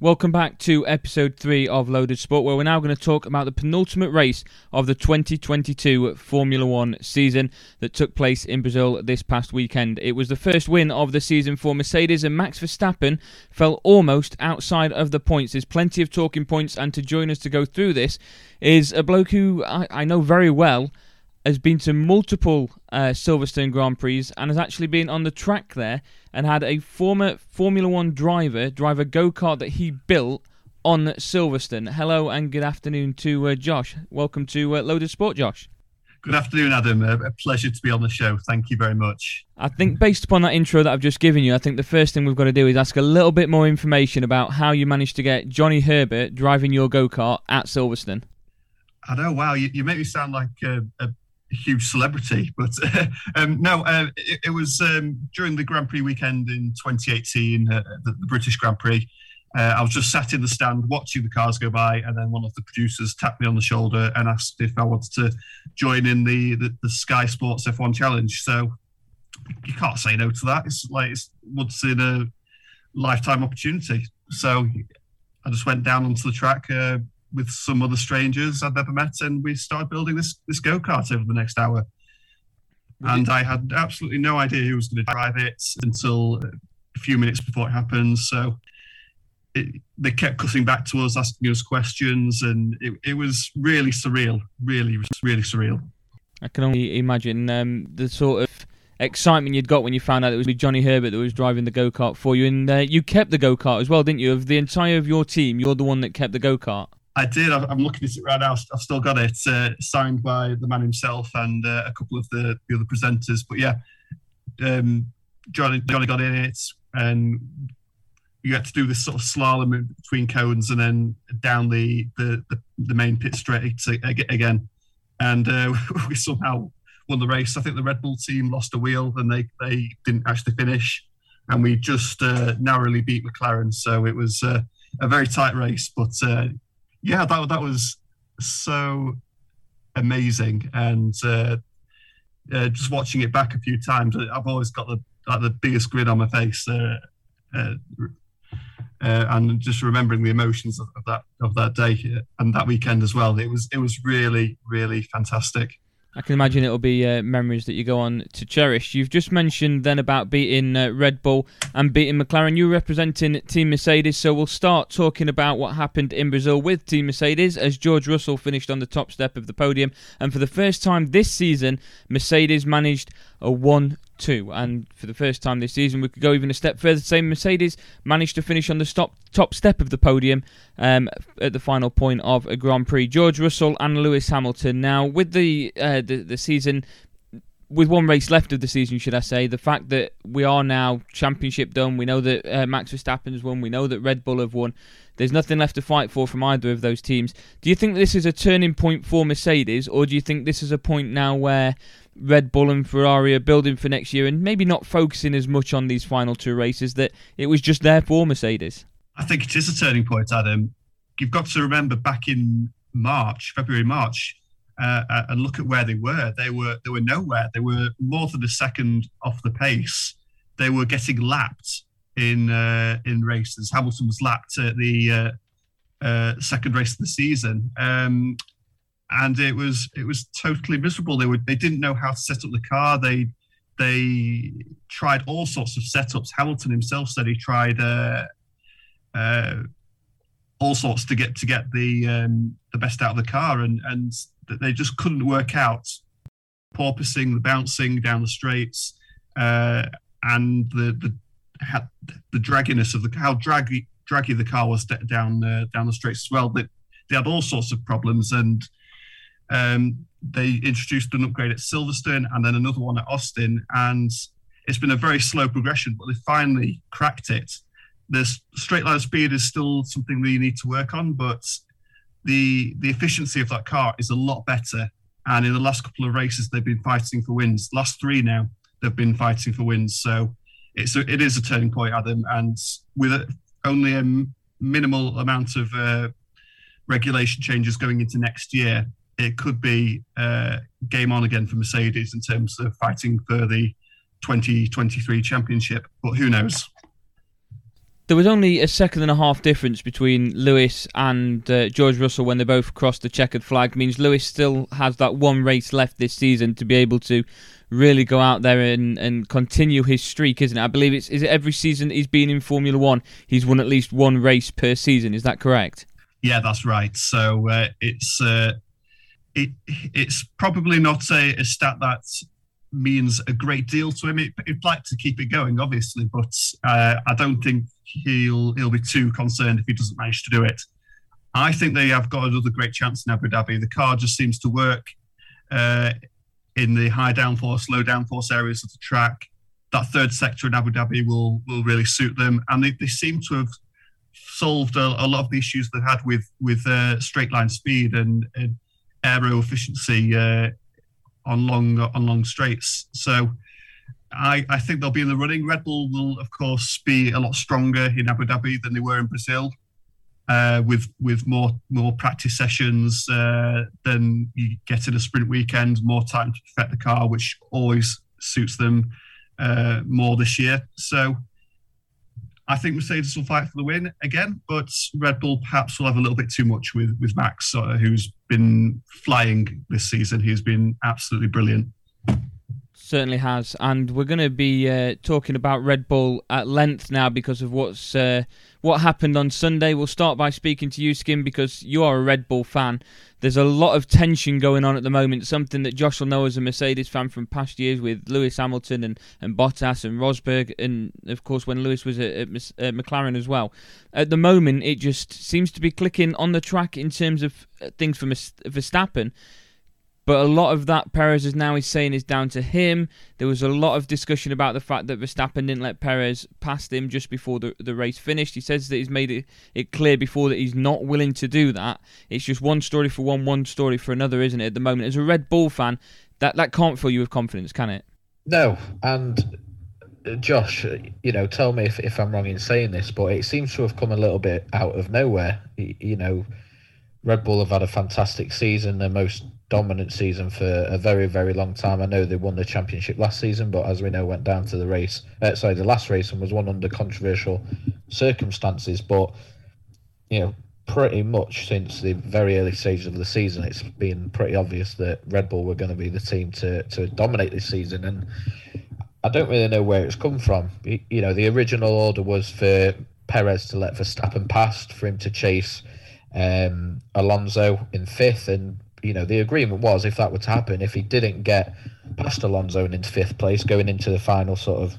Welcome back to episode 3 of Loaded Sport, where we're now going to talk about the penultimate race of the 2022 Formula One season that took place in Brazil this past weekend. It was the first win of the season for Mercedes, and Max Verstappen fell almost outside of the points. There's plenty of talking points, and to join us to go through this is a bloke who I, I know very well has been to multiple uh, Silverstone Grand Prix and has actually been on the track there and had a former Formula One driver drive a go kart that he built on Silverstone. Hello and good afternoon to uh, Josh. Welcome to uh, Loaded Sport, Josh. Good afternoon, Adam. a pleasure to be on the show. Thank you very much. I think, based upon that intro that I've just given you, I think the first thing we've got to do is ask a little bit more information about how you managed to get Johnny Herbert driving your go kart at Silverstone. I know. Wow, you, you make me sound like a, a huge celebrity. [LAUGHS] But um, no, uh, it, it, was um, during the Grand Prix weekend in 2018, uh, the, the, British Grand Prix. Uh, I was just sat in the stand watching the cars go by, and then one of the producers tapped me on the shoulder and asked if I wanted to join in the, the, the Sky Sports F1 Challenge. So you can't say no to that. It's like it's once in a lifetime opportunity. So I just went down onto the track, uh, with some other strangers I'd never met, and we started building this this go kart over the next hour. And I had absolutely no idea who was going to drive it until a few minutes before it happened. So it, they kept cutting back to us, asking us questions, and it, it was really surreal. Really, really surreal. I can only imagine um, the sort of excitement you'd got when you found out it was Johnny Herbert that was driving the go kart for you, and uh, you kept the go kart as well, didn't you? Of the entire of your team, you're the one that kept the go kart. I did. I'm looking at it right now. I've still got it uh, signed by the man himself and uh, a couple of the, the other presenters. But yeah, um, Johnny Johnny got in it, and you had to do this sort of slalom between cones and then down the the, the, the main pit straight again. And uh, [LAUGHS] we somehow won the race. I think the Red Bull team lost a wheel and they they didn't actually finish, and we just uh, narrowly beat McLaren. So it was uh, a very tight race, but uh, yeah, that that was so amazing, and uh, uh, just watching it back a few times, I've always got the like the biggest grin on my face, uh, uh, uh and just remembering the emotions of, of, that of that day and that weekend as well. It was it was really really fantastic. I can imagine it'll be uh, memories that you go on to cherish. You've just mentioned then about beating uh, Red Bull and beating McLaren. You're representing Team Mercedes, so we'll start talking about what happened in Brazil with Team Mercedes as George Russell finished on the top step of the podium. And for the first time this season, Mercedes managed a 1 two. And for the first time this season, we could go even a step further. Say Mercedes managed to finish on the stop, top step of the podium um, at the final point of a Grand Prix. George Russell and Lewis Hamilton. Now, with the uh, the, the season. With one race left of the season, should I say, the fact that we are now championship done, we know that uh, Max Verstappen has won, we know that Red Bull have won. There's nothing left to fight for from either of those teams. Do you think this is a turning point for Mercedes, or do you think this is a point now where Red Bull and Ferrari are building for next year and maybe not focusing as much on these final two races that it was just there for Mercedes? I think it is a turning point, Adam. You've got to remember back in March, February, March, uh, uh, and look at where they were. They were they were nowhere. They were more than a second off the pace. They were getting lapped in uh, in races. Hamilton was lapped at the uh, uh second race of the season. Um, and it was it was totally miserable. They were they didn't know how to set up the car. They they tried all sorts of setups. Hamilton himself said he tried uh, uh, all sorts to get to get the um, the best out of the car, and and they just couldn't work out porpoising, the bouncing down the straights, uh, and the the the dragginess of the how draggy draggy the car was down uh, down the straights as well. They, they had all sorts of problems, and um, they introduced an upgrade at Silverstone and then another one at Austin, and it's been a very slow progression, but they finally cracked it. The straight line speed is still something we need to work on, but the the efficiency of that car is a lot better. And in the last couple of races, they've been fighting for wins. Last three now, they've been fighting for wins. So it's a, it is a turning point, Adam. And with only a minimal amount of uh, regulation changes going into next year, it could be uh, game on again for Mercedes in terms of fighting for the 2023 championship. But who knows? There was only a second and a half difference between Lewis and uh, George Russell when they both crossed the checkered flag. It means Lewis still has that one race left this season to be able to really go out there and, and continue his streak, isn't it? I believe it's is it every season he's been in Formula One, he's won at least one race per season. Is that correct? Yeah, that's right. So uh, it's uh, it it's probably not a, a stat that means a great deal to him. Would like to keep it going, obviously, but uh, I don't think he'll he'll be too concerned if he doesn't manage to do it. I think they have got another great chance in Abu Dhabi. The car just seems to work uh, in the high downforce, low downforce areas of the track. That third sector in Abu Dhabi will will really suit them, and they, they seem to have solved a, a lot of the issues they had with with uh, straight line speed and, and aero efficiency uh, on long on long straights. So I, I think they'll be in the running. Red Bull will, of course, be a lot stronger in Abu Dhabi than they were in Brazil, uh, with with more more practice sessions uh, than you get in a sprint weekend. More time to perfect the car, which always suits them uh, more this year. So I think Mercedes will fight for the win again, but Red Bull perhaps will have a little bit too much with with Max, uh, who's been flying this season. He's been absolutely brilliant. Certainly has, and we're going to be uh, talking about Red Bull at length now because of what's uh, what happened on Sunday. We'll start by speaking to you, Skin, because you are a Red Bull fan. There's a lot of tension going on at the moment. Something that Josh will know as a Mercedes fan from past years with Lewis Hamilton and, and Bottas and Rosberg, and of course when Lewis was at, at, at McLaren as well. At the moment, it just seems to be clicking on the track in terms of uh, things for Verstappen but a lot of that Perez is now he's saying is down to him. There was a lot of discussion about the fact that Verstappen didn't let Perez past him just before the, the race finished. He says that he's made it, it clear before that he's not willing to do that. It's just one story for one, one story for another, isn't it, at the moment? As a Red Bull fan, that, that can't fill you with confidence, can it? No. And uh, Josh, you know, tell me if, if I'm wrong in saying this, but it seems to have come a little bit out of nowhere. You know, Red Bull have had a fantastic season, their most dominant season for a very, very long time. I know they won the championship last season, but as we know, went down to the race. Uh, sorry, the last race and was won under controversial circumstances. But you know, pretty much since the very early stages of the season, it's been pretty obvious that Red Bull were going to be the team to to dominate this season, and I don't really know where it's come from. You know, the original order was for Perez to let Verstappen past, for him to chase um, Alonso in fifth, and you know, the agreement was if that were to happen, if he didn't get past Alonso and into fifth place, going into the final sort of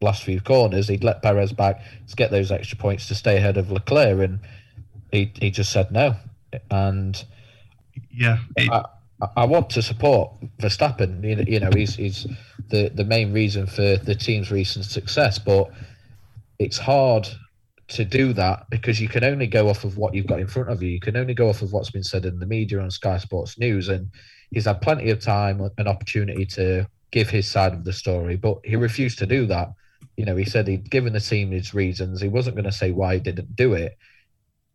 last few corners, he'd let Perez back to get those extra points to stay ahead of Leclerc, and he he just said no. And yeah, it... I, I, want to support Verstappen. You know, you know, he's he's the the main reason for the team's recent success, but it's hard to do that because you can only go off of what you've got in front of you. You can only go off of what's been said in the media on Sky Sports News. And he's had plenty of time and opportunity to give his side of the story, but he refused to do that. You know, he said he'd given the team his reasons. He wasn't going to say why he didn't do it.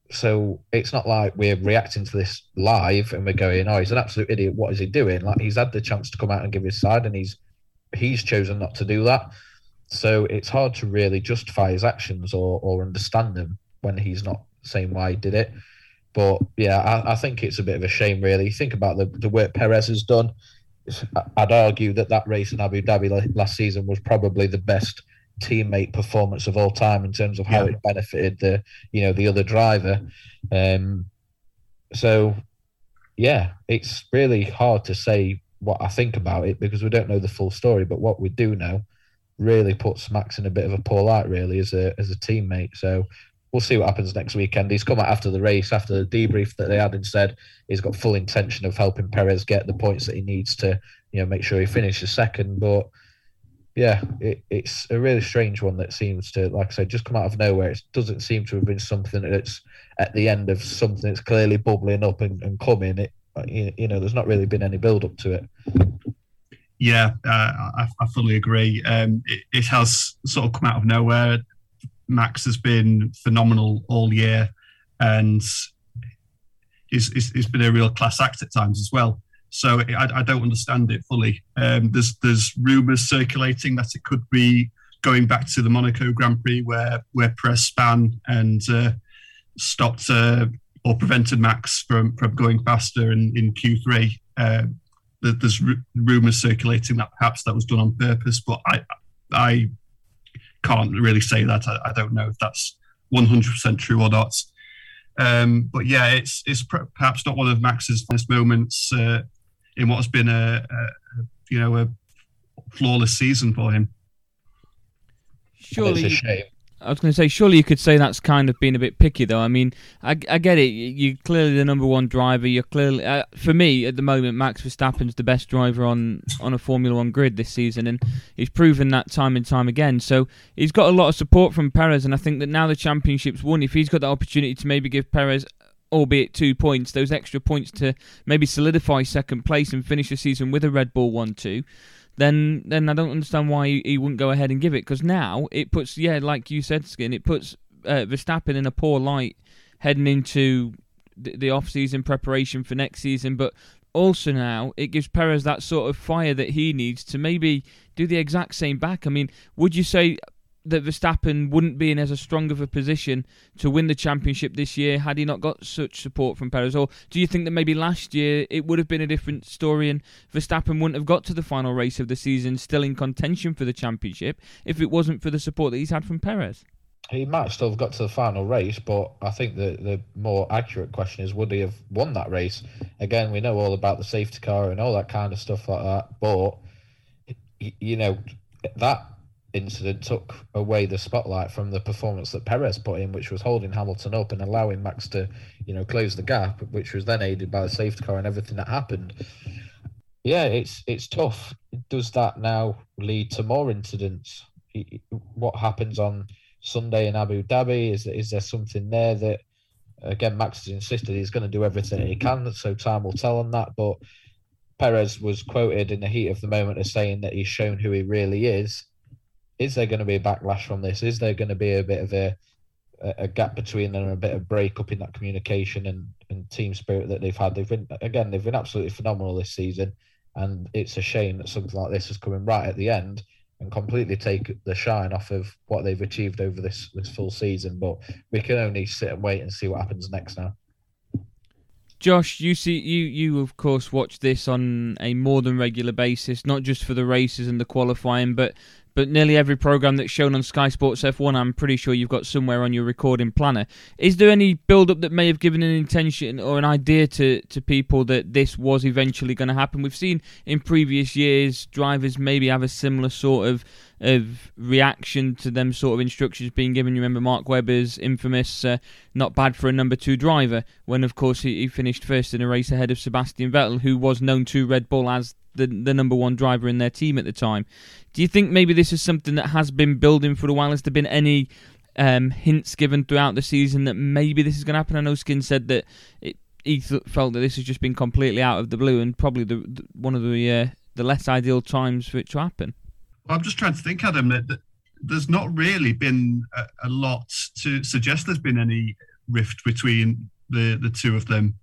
So it's not like we're reacting to this live and we're going, "Oh, he's an absolute idiot. What is he doing?" Like he's had the chance to come out and give his side, and he's he's chosen not to do that. So it's hard to really justify his actions or, or understand them when he's not saying why he did it. But yeah, I, I think it's a bit of a shame, really. Think about the, the work Perez has done. I'd argue that that race in Abu Dhabi last season was probably the best teammate performance of all time in terms of how yeah. it benefited the you know the other driver. Um, so yeah, it's really hard to say what I think about it because we don't know the full story. But what we do know really puts Max in a bit of a poor light, really, as a as a teammate. So we'll see what happens next weekend. He's come out after the race, after the debrief that they had, and said he's got full intention of helping Perez get the points that he needs to, you know, make sure he finishes second. But yeah, it, it's a really strange one that seems to, like I said, just come out of nowhere. It doesn't seem to have been something that's at the end of something that's clearly bubbling up and, and coming. It, you know, there's not really been any build up to it. Yeah, uh, I, I, fully agree. Um, it, it, has sort of come out of nowhere. Max has been phenomenal all year, and he's, he's, he's been a real class act at times as well. So I, I don't understand it fully. Um, there's there's rumours circulating that it could be going back to the Monaco Grand Prix where where Perez span and uh, stopped uh, or prevented Max from from going faster in in Q3. Uh, there's rumours circulating that perhaps that was done on purpose, but I I can't really say that. I, I don't know if that's 100% true or not. Um, but yeah, it's it's perhaps not one of Max's best moments uh, in what has been a, a, you know a flawless season for him. Surely, I was going to say, surely you could say that's kind of being a bit picky, though. I mean, I, I get it. You're clearly the number one driver. You're clearly, uh, for me at the moment, Max Verstappen's the best driver on on a Formula One grid this season, and he's proven that time and time again. So he's got a lot of support from Perez, and I think that now the championship's won, if he's got the opportunity to maybe give Perez albeit two points, those extra points to maybe solidify second place and finish the season with a Red Bull 1 2, then then I don't understand why he, he wouldn't go ahead and give it because now it puts yeah like you said skin it puts uh, Verstappen in a poor light heading into the, the off season preparation for next season but also now it gives Perez that sort of fire that he needs to maybe do the exact same back. I mean would you say that Verstappen wouldn't be in as a strong of a position to win the championship this year had he not got such support from Perez? Or do you think that maybe last year it would have been a different story and Verstappen wouldn't have got to the final race of the season still in contention for the championship if it wasn't for the support that he's had from Perez? He might still have got to the final race, but I think the, the more accurate question is would he have won that race? Again, we know all about the safety car and all that kind of stuff like that, but you know that incident took away the spotlight from the performance that Perez put in, which was holding Hamilton up and allowing Max to, you know, close the gap, which was then aided by the safety car and everything that happened. Yeah, it's it's tough. Does that now lead to more incidents? What happens on Sunday in Abu Dhabi? Is is there something there that again Max has insisted he's going to do everything he can, so time will tell on that. But Perez was quoted in the heat of the moment as saying that he's shown who he really is is there going to be a backlash from this? Is there going to be a bit of a a gap between them and a bit of break up in that communication and, and team spirit that they've had? They've been again, they've been absolutely phenomenal this season, and it's a shame that something like this is coming right at the end and completely take the shine off of what they've achieved over this this full season. But we can only sit and wait and see what happens next now. Josh, you see, you you of course watch this on a more than regular basis, not just for the races and the qualifying, but but nearly every program that's shown on Sky Sports F1, I'm pretty sure you've got somewhere on your recording planner. Is there any build up that may have given an intention or an idea to, to people that this was eventually going to happen? We've seen in previous years drivers maybe have a similar sort of of reaction to them sort of instructions being given. You remember Mark Webber's infamous uh, not bad for a number two driver when, of course, he, he finished first in a race ahead of Sebastian Vettel, who was known to Red Bull as the the number one driver in their team at the time. Do you think maybe this is something that has been building for a while? Has there been any um, hints given throughout the season that maybe this is going to happen? I know Skin said that it, he th- felt that this has just been completely out of the blue and probably the, the one of the uh, the less ideal times for it to happen. I'm just trying to think, Adam, that, that there's not really been a, a, lot to suggest there's been any rift between the the two of them.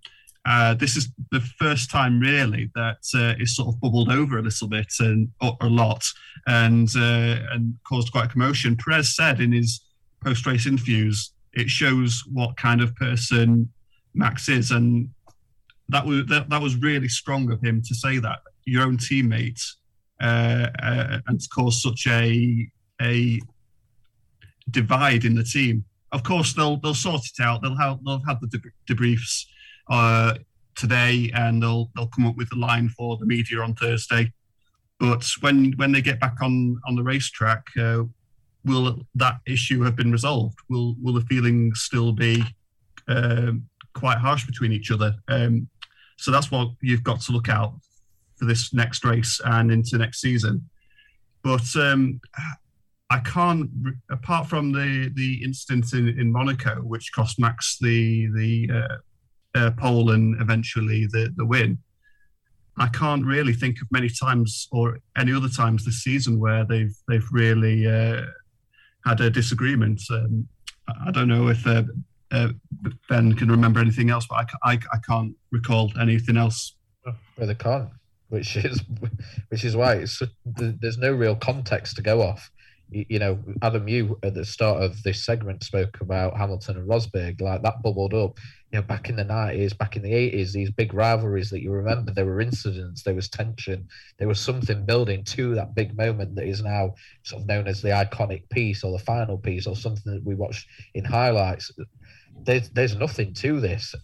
Uh, this is the first time really that uh, it's sort of bubbled over a little bit and a lot and uh, and caused quite a commotion. Perez said in his post race interviews, it shows what kind of person Max is, and that was that, that was really strong of him to say that your own teammate uh, uh, and to cause such a a divide in the team. Of course, they'll they'll sort it out. They'll have they'll have the debriefs uh, today, and they'll they'll come up with a line for the media on Thursday. But when when they get back on on the racetrack, uh, will that issue have been resolved? Will will the feelings still be um, quite harsh between each other? Um, so that's what you've got to look out for this next race and into next season. But um, I can't, apart from the the incident in, in Monaco, which cost Max the the uh, uh, pole and eventually the, the win. I can't really think of many times or any other times this season where they've they've really uh, had a disagreement. Um, I don't know if uh, uh, Ben can remember anything else, but I, I, I can't recall anything else. Well, they can't, which is which is why it's there's no real context to go off you know, Adam, you at the start of this segment spoke about Hamilton and Rosberg, like that bubbled up. You know, back in the nineties, back in the eighties, these big rivalries that you remember, there were incidents, there was tension, there was something building to that big moment that is now sort of known as the iconic piece or the final piece or something that we watched in highlights. There's there's nothing to this.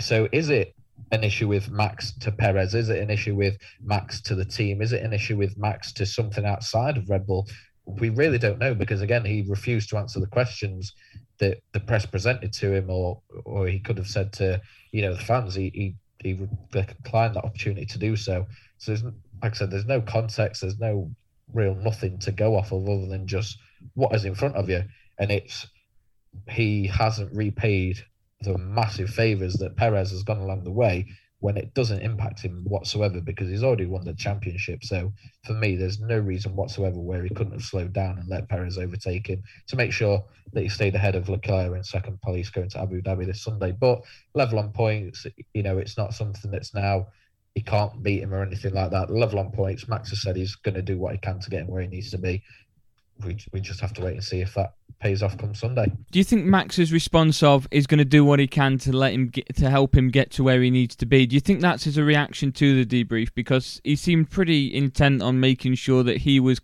So is it an issue with Max to Perez? Is it an issue with Max to the team? Is it an issue with Max to something outside of Red Bull? we really don't know because again he refused to answer the questions that the press presented to him or or he could have said to you know the fans he he, he declined that opportunity to do so. So there's, like i said there's no context there's no real nothing to go off of other than just what is in front of you. And it's he hasn't repaid the massive favors that perez has gone along the way when it doesn't impact him whatsoever because he's already won the championship. So for me, there's no reason whatsoever where he couldn't have slowed down and let Perez overtake him to make sure that he stayed ahead of Leclerc in second place going to Abu Dhabi this Sunday. But level on points, you know, it's not something that's now he can't beat him or anything like that. Level on points, Max has said he's going to do what he can to get him where he needs to be. We we just have to wait and see if that pays off come Sunday. Do you think Max's response of is going to do what he can to let him get, to help him get to where he needs to be? Do you think that's a reaction to the debrief because he seemed pretty intent on making sure that he was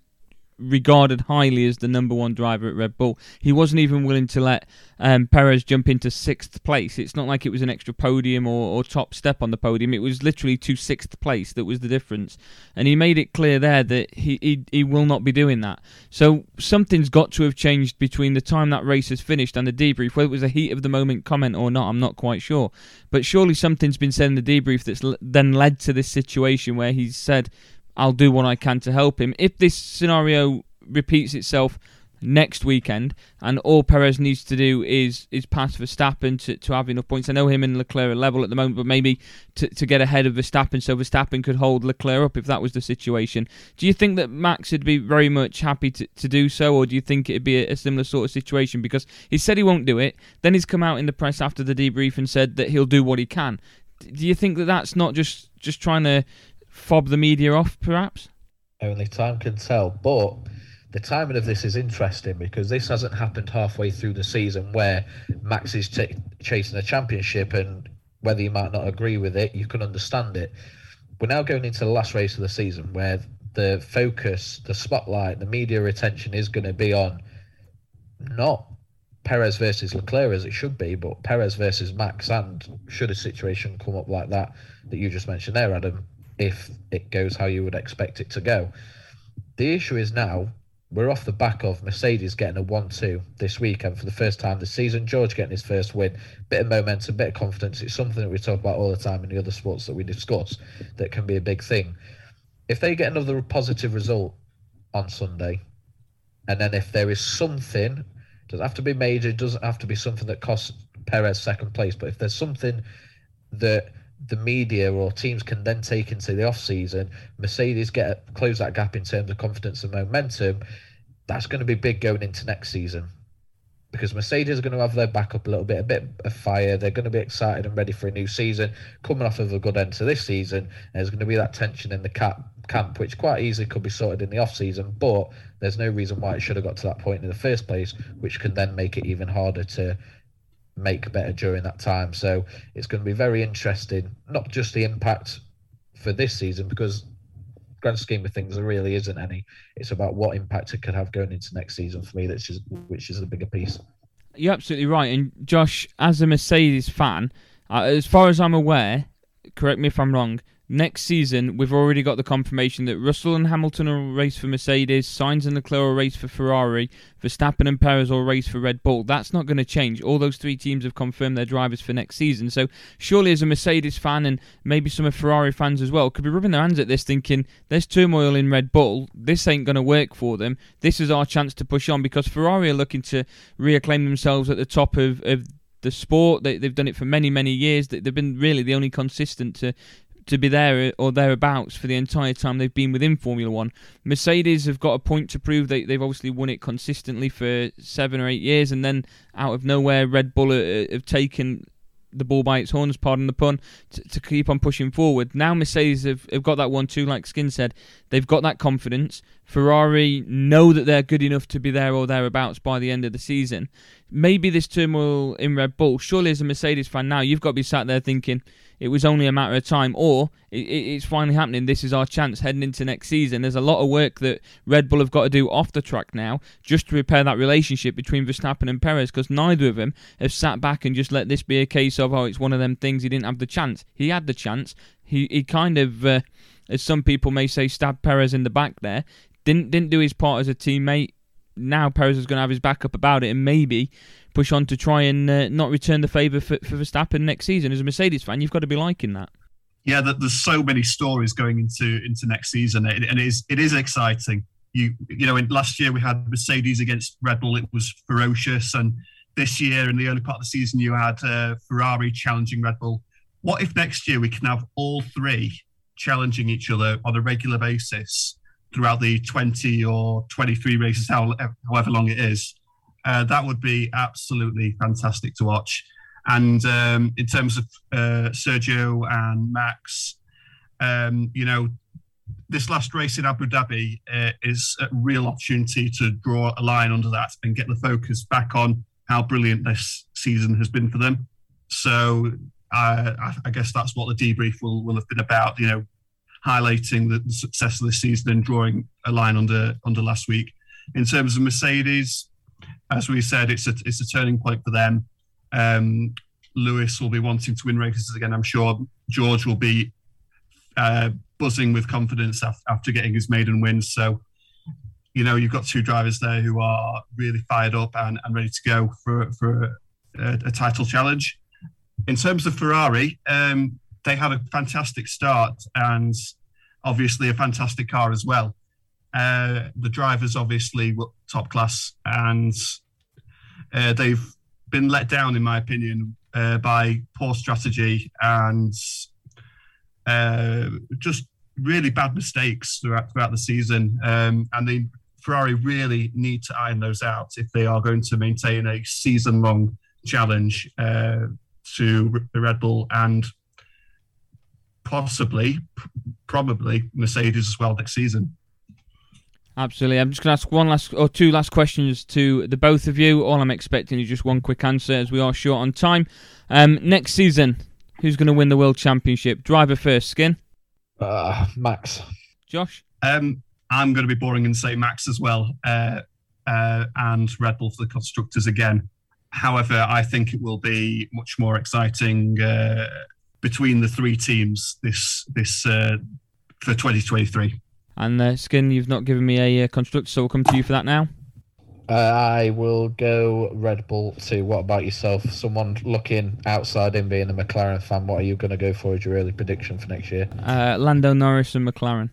regarded highly as the number one driver at Red Bull. He wasn't even willing to let um, Perez jump into sixth place. It's not like it was an extra podium or, or, top step on the podium. It was literally to sixth place that was the difference. And he made it clear there that he, he, he will not be doing that. So something's got to have changed between the time that race has finished and the debrief. Whether it was a heat of the moment comment or not, I'm not quite sure. But surely something's been said in the debrief that's l- then led to this situation where he's said, I'll do what I can to help him. If this scenario repeats itself next weekend, and all Perez needs to do is is pass Verstappen to, to have enough points. I know him and Leclerc are level at the moment, but maybe to, to get ahead of Verstappen so Verstappen could hold Leclerc up if that was the situation. Do you think that Max would be very much happy to, to do so, or do you think it'd be a, a similar sort of situation? Because he said he won't do it, then he's come out in the press after the debrief and said that he'll do what he can. Do you think that that's not just just trying to fob the media off, perhaps? Only time can tell. But the timing of this is interesting because this hasn't happened halfway through the season where Max is ch- chasing a championship, and whether you might not agree with it, you can understand it. We're now going into the last race of the season where the focus, the spotlight, the media attention is going to be on not Perez versus Leclerc as it should be, but Perez versus Max. And should a situation come up like that that you just mentioned there, Adam, if it goes how you would expect it to go. The issue is now we're off the back of Mercedes getting a 1 2 this weekend for the first time this season. George getting his first win. Bit of momentum, bit of confidence. It's something that we talk about all the time in the other sports that we discuss that can be a big thing. If they get another positive result on Sunday, and then if there is something, doesn't have to be major, it doesn't have to be something that costs Perez second place, but if there's something that the media or teams can then take into the off season. Mercedes get close that gap in terms of confidence and momentum. That's going to be big going into next season because Mercedes are going to have their back up a little bit, a bit of fire. They're going to be excited and ready for a new season, coming off of a good end to this season. There's going to be that tension in the cap, camp, which quite easily could be sorted in the off season, but there's no reason why it should have got to that point in the first place, which can then make it even harder to make better during that time. So it's going to be very interesting, not just the impact for this season, because grand scheme of things, there really isn't any. It's about what impact it could have going into next season for me, that's just, which is the bigger piece. You're absolutely right. And Josh, as a Mercedes fan, uh, as far as I'm aware, correct me if I'm wrong, Next season, we've already got the confirmation that Russell and Hamilton will race for Mercedes, Sainz and Leclerc will race for Ferrari, Verstappen and Perez will race for Red Bull. That's not going to change. All those three teams have confirmed their drivers for next season. So surely, as a Mercedes fan and maybe some of Ferrari fans as well, could be rubbing their hands at this, thinking there's turmoil in Red Bull. This ain't going to work for them. This is our chance to push on because Ferrari are looking to reacclaim themselves at the top of, of the sport. They, have done it for many, many years. They've been really the only consistent to to be there uh, or thereabouts for the entire time they've been within Formula One. Mercedes have got a point to prove. They, they've obviously won it consistently for seven or eight years, and then out of nowhere, Red Bull uh, uh, have taken the ball by its horns, pardon the pun, to, to keep on pushing forward. Now Mercedes have, have got that one too, like Skin said. They've got that confidence. Ferrari know that they're good enough to be there or thereabouts by the end of the season. Maybe this turmoil in Red Bull, surely as a Mercedes fan now, you've got to be sat there thinking, it was only a matter of time, or it, it's finally happening. This is our chance heading into next season. There's a lot of work that Red Bull have got to do off the track now just to repair that relationship between Verstappen and Perez because neither of them have sat back and just let this be a case of, oh, it's one of them things. He didn't have the chance. He had the chance. He, he kind of, uh, as some people may say, stabbed Perez in the back there. Didn't, didn't do his part as a teammate. Now Perez is going to have his back up about it, and maybe push on to try and uh, not return the favour for, for Verstappen next season. As a Mercedes fan, you've got to be liking that. Yeah, there's so many stories going into into next season, and it is it is exciting. You you know, in, last year we had Mercedes against Red Bull; it was ferocious, and this year in the early part of the season you had uh, Ferrari challenging Red Bull. What if next year we can have all three challenging each other on a regular basis throughout the 20 or 23 races, however long it is? Uh, that would be absolutely fantastic to watch. And um, in terms of uh, Sergio and Max, um, you know, this last race in Abu Dhabi uh, is a real opportunity to draw a line under that and get the focus back on how brilliant this season has been for them. So uh, I, I, guess that's what the debrief will, will have been about. You know, highlighting the, the, success of this season and drawing a line under under last week. In terms of Mercedes, as we said, it's a it's a turning point for them. Um, Lewis will be wanting to win races again. I'm sure George will be uh, buzzing with confidence after getting his maiden win. So, you know, you've got two drivers there who are really fired up and, and ready to go for for a, a title challenge. In terms of Ferrari, um, they had a fantastic start and obviously a fantastic car as well. Uh, the drivers obviously were top class and uh, they've been let down, in my opinion, uh, by poor strategy and uh, just really bad mistakes throughout, throughout the season. Um, and the Ferrari really need to iron those out if they are going to maintain a season long challenge uh, to the Red Bull and possibly, probably Mercedes as well next season. Absolutely. I'm just going to ask one last or two last questions to the both of you. All I'm expecting is just one quick answer as we are short on time. Um, next season, who's going to win the World Championship? Driver first, Skin? Uh, Max. Josh? Um, I'm going to be boring and say Max as well. Uh, uh, and Red Bull for the constructors again. However, I think it will be much more exciting uh, between the three teams this this uh, for 2023. And uh, Skin, you've not given me a uh, constructor, so we'll come to you for that now. Uh, I will go Red Bull too. What about yourself? Someone looking outside in being a McLaren fan, what are you going to go for as your early prediction for next year? Uh, Lando Norris and McLaren.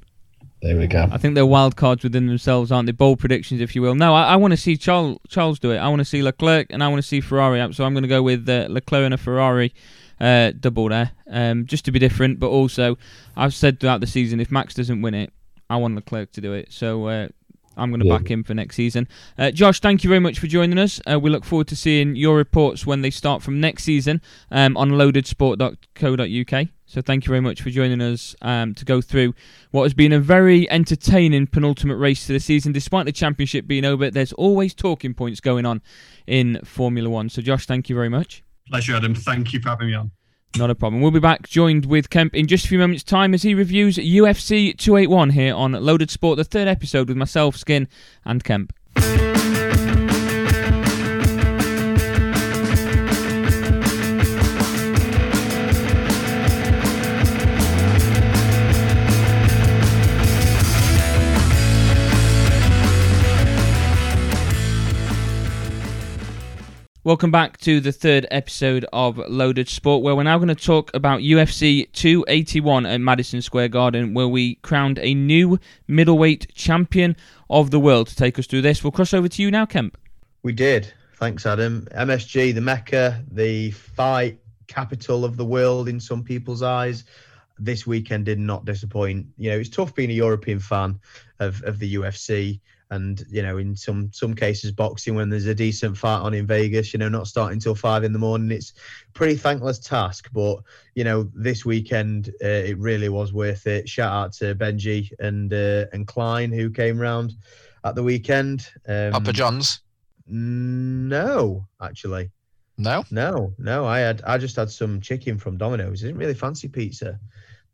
There we go. I think they're wild cards within themselves, aren't they? Bold predictions, if you will. No, I, I want to see Charles, Charles do it. I want to see Leclerc and I want to see Ferrari. So I'm going to go with uh, Leclerc and a Ferrari uh, double there, um, just to be different. But also, I've said throughout the season, if Max doesn't win it, I want Leclerc to do it. So uh, I'm going to yeah. back him for next season. Uh, Josh, thank you very much for joining us. Uh, we look forward to seeing your reports when they start from next season um, on loadedsport.co.uk. So thank you very much for joining us um, to go through what has been a very entertaining penultimate race to the season. Despite the championship being over, there's always talking points going on in Formula One. So Josh, thank you very much. Pleasure, Adam. Thank you for having me on. Not a problem. We'll be back joined with Kemp in just a few moments' time as he reviews UFC 281 here on Loaded Sport, the third episode with myself, Skin, and Kemp. Welcome back to the third episode of Loaded Sport, where we're now going to talk about UFC 281 at Madison Square Garden, where we crowned a new middleweight champion of the world. To take us through this, we'll cross over to you now, Kemp. We did. Thanks, Adam. MSG, the Mecca, the fight capital of the world in some people's eyes. This weekend did not disappoint. You know, it's tough being a European fan of, of the UFC and you know in some some cases boxing when there's a decent fight on in Vegas you know not starting till five in the morning it's pretty thankless task. But you know this weekend uh, it really was worth it. Shout out to Benji and uh, and Klein who came round at the weekend. Um, Papa John's? No actually. No? No no I had I just had some chicken from Domino's. I didn't really fancy pizza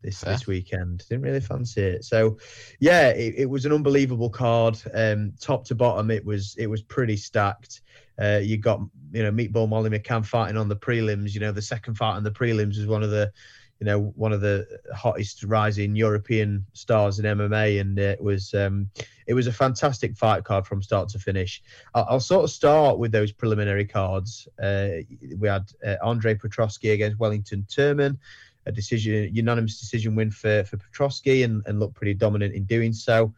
this Fair. this weekend. Didn't really fancy it. So, yeah, it, it was an unbelievable card. Um, top to bottom, it was it was pretty stacked. Uh, you got you know Meatball Molly McCann fighting on the prelims. You know the second fight on the prelims was one of the you know one of the hottest rising European stars in MMA, and it was um, it was a fantastic fight card from start to finish. I'll, I'll sort of start with those preliminary cards. Uh, we had uh, Andre Petroski against Wellington Turman a decision, unanimous decision win for for Petroski, and, and looked pretty dominant in doing so.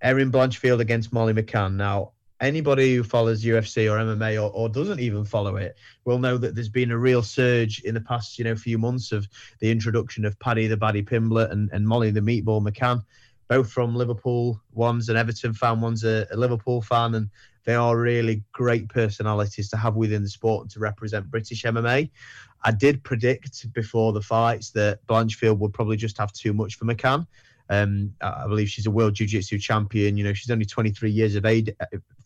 Erin Blanchfield against Molly McCann. Now, anybody who follows UFC or MMA or, or doesn't even follow it will know that there's been a real surge in the past, you know, few months of the introduction of Paddy the Baddy Pimblett and, and Molly the Meatball McCann, both from Liverpool. One's an Everton fan, one's a, a Liverpool fan, and they are really great personalities to have within the sport and to represent British MMA. I did predict before the fights that Blanchfield would probably just have too much for McCann. Um, I believe she's a world jiu-jitsu champion. You know, she's only 23 years of age,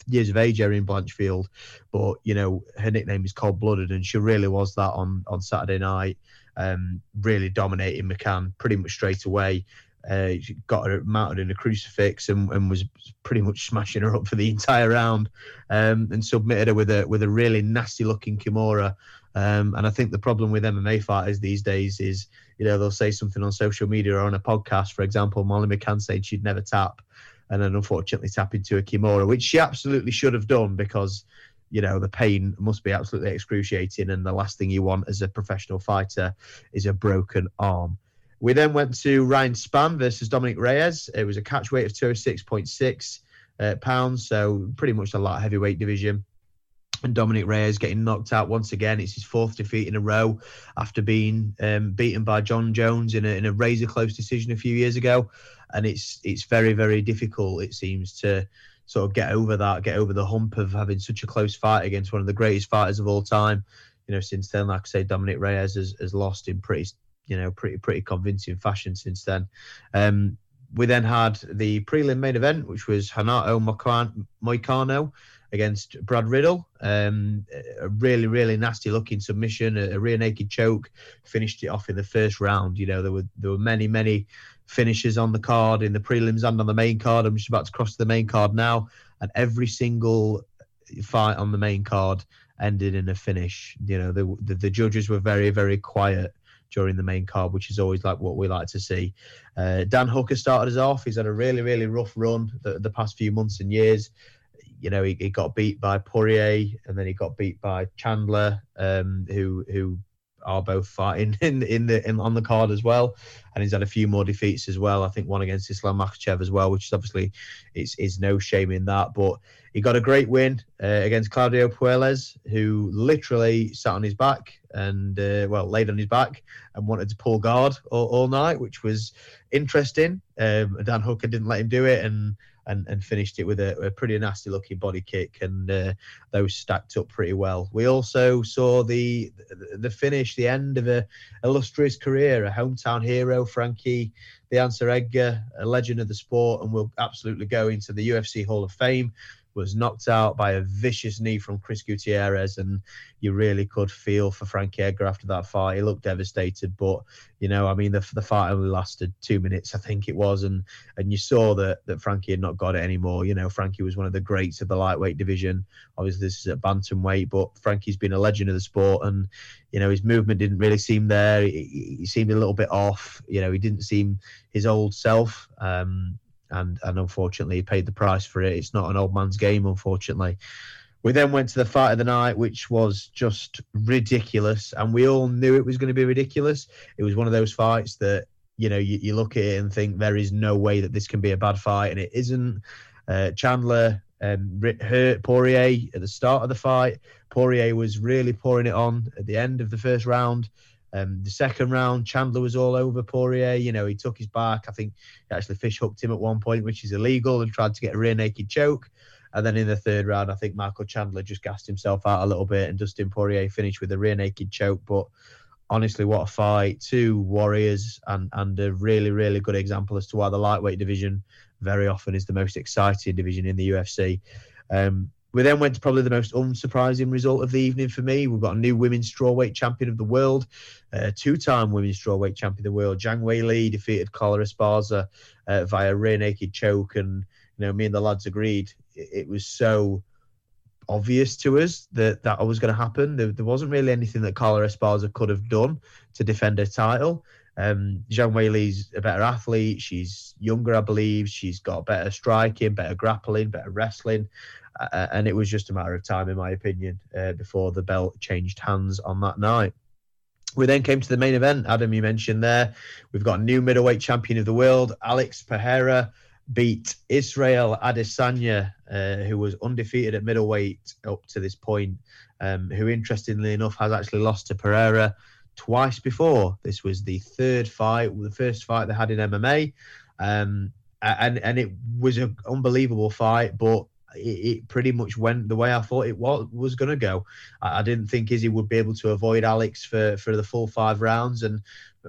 years of age, Erin Blanchfield, but you know her nickname is Cold Blooded, and she really was that on on Saturday night. Um, really dominating McCann pretty much straight away. Uh, got her mounted in a crucifix and, and was pretty much smashing her up for the entire round, um, and submitted her with a with a really nasty looking kimura. Um, and I think the problem with MMA fighters these days is, you know, they'll say something on social media or on a podcast. For example, Molly McCann said she'd never tap, and then unfortunately tap into a kimura, which she absolutely should have done because, you know, the pain must be absolutely excruciating, and the last thing you want as a professional fighter is a broken arm. We then went to Ryan Spann versus Dominic Reyes. It was a catch weight of 206.6 uh, pounds, so pretty much a light heavyweight division. And Dominic Reyes getting knocked out once again. It's his fourth defeat in a row after being um, beaten by Jon Jones in a, in a razor close decision a few years ago. And it's it's very very difficult. It seems to sort of get over that, get over the hump of having such a close fight against one of the greatest fighters of all time. You know, since then, like I say, Dominic Reyes has, has lost in pretty you know, pretty pretty convincing fashion since then. Um, we then had the prelim main event, which was Renato Moicano against Brad Riddell. Um, a really, really nasty looking submission, a, a, rear naked choke. Finished it off in the first round. You know, there were there were many, many finishes on the card in the prelims and on the main card. I'm just about to cross to the main card now, and every single fight on the main card ended in a finish. You know, the, the, the judges were very, very quiet during the main card, which is always like what we like to see. Uh, Dan Hooker started us off. He's had a really, really rough run the, the past few months and years. You know, he, he, got beat by Poirier, and then he got beat by Chandler, um, who who are both fighting [LAUGHS] in in the in, on the card as well, and he's had a few more defeats as well. I think one against Islam Makhachev as well, which is obviously is is no shame in that. But he got a great win uh, against Claudio Puelles, who literally sat on his back and uh, well laid on his back and wanted to pull guard all, all night, which was interesting. Um, Dan Hooker didn't let him do it, and and, and finished it with a, a pretty nasty looking body kick, and uh, those stacked up pretty well. We also saw the the finish, the end of a illustrious career, a hometown hero, Frankie the Answer Edgar, a legend of the sport, and will absolutely go into the UFC Hall of Fame was knocked out by a vicious knee from Chris Gutierrez, and you really could feel for Frankie Edgar after that fight. He looked devastated, but you know, I mean, the the fight only lasted two minutes, I think it was, and and you saw that that Frankie had not got it anymore. You know, Frankie was one of the greats of the lightweight division. Obviously, this is at bantamweight, but Frankie's been a legend of the sport, and you know, his movement didn't really seem there. He, he seemed a little bit off. You know, he didn't seem his old self. Um, and and unfortunately he paid the price for it. It's not an old man's game, unfortunately. We then went to the fight of the night, which was just ridiculous, and we all knew it was going to be ridiculous. It was one of those fights that you know you, you look at it and think there is no way that this can be a bad fight, and it isn't. Uh, Chandler um, hurt Poirier at the start of the fight. Poirier was really pouring it on at the end of the first round. Um, the second round, Chandler was all over Poirier. You know, he took his back. I think actually fish hooked him at one point, which is illegal, and tried to get a rear naked choke. And then in the third round, I think Michael Chandler just gassed himself out a little bit, and Dustin Poirier finished with a rear naked choke. But honestly, what a fight! Two warriors, and and a really really good example as to why the lightweight division very often is the most exciting division in the UFC. Um, we then went to probably the most unsurprising result of the evening for me. We've got a new women's strawweight champion of the world, uh, two-time women's strawweight champion of the world. Zhang Weili defeated Carla Esparza uh, via rear naked choke, and you know me and the lads agreed it, was so obvious to us that that was going to happen. There, there, wasn't really anything that Carla Esparza could have done to defend her title. Um, Zhang Weili's a better athlete. She's younger, I believe. She's got better striking, better grappling, better wrestling uh, and it was just a matter of time, in my opinion, uh, before the belt changed hands on that night. We then came to the main event. Adam, you mentioned there. We've got a new middleweight champion of the world. Alex Pereira beat Israel Adesanya, uh, who was undefeated at middleweight up to this point, um, who, interestingly enough, has actually lost to Pereira twice before. This was the third fight, the first fight they had in MMA. Um, and, and it was an unbelievable fight, but it, it pretty much went the way I thought it was was going to go. I, I, didn't think Izzy would be able to avoid Alex for for the full five rounds, and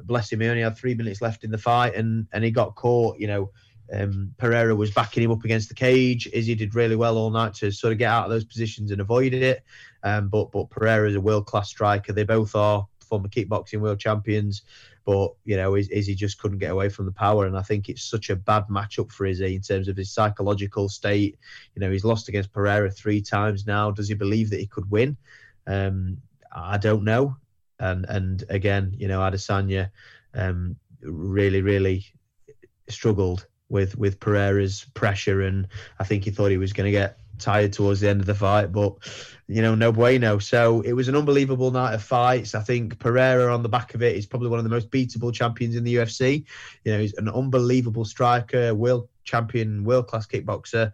bless him, he only had three minutes left in the fight, and and he got caught. You know, um, Pereira was backing him up against the cage. Izzy did really well all night to sort of get out of those positions and avoid it. Um, but but Pereira is a world class striker. They both are former kickboxing world champions. But you know, Izzy just couldn't get away from the power, and I think it's such a bad matchup for Izzy in terms of his psychological state. You know, he's lost against Pereira three times now. Does he believe that he could win? Um, I don't know. And and again, you know, Adesanya um, really, really struggled with with Pereira's pressure, and I think he thought he was going to get tired towards the end of the fight, but you know, no bueno. So it was an unbelievable night of fights. I think Pereira on the back of it is probably one of the most beatable champions in the UFC. You know, he's an unbelievable striker, world champion, world class kickboxer.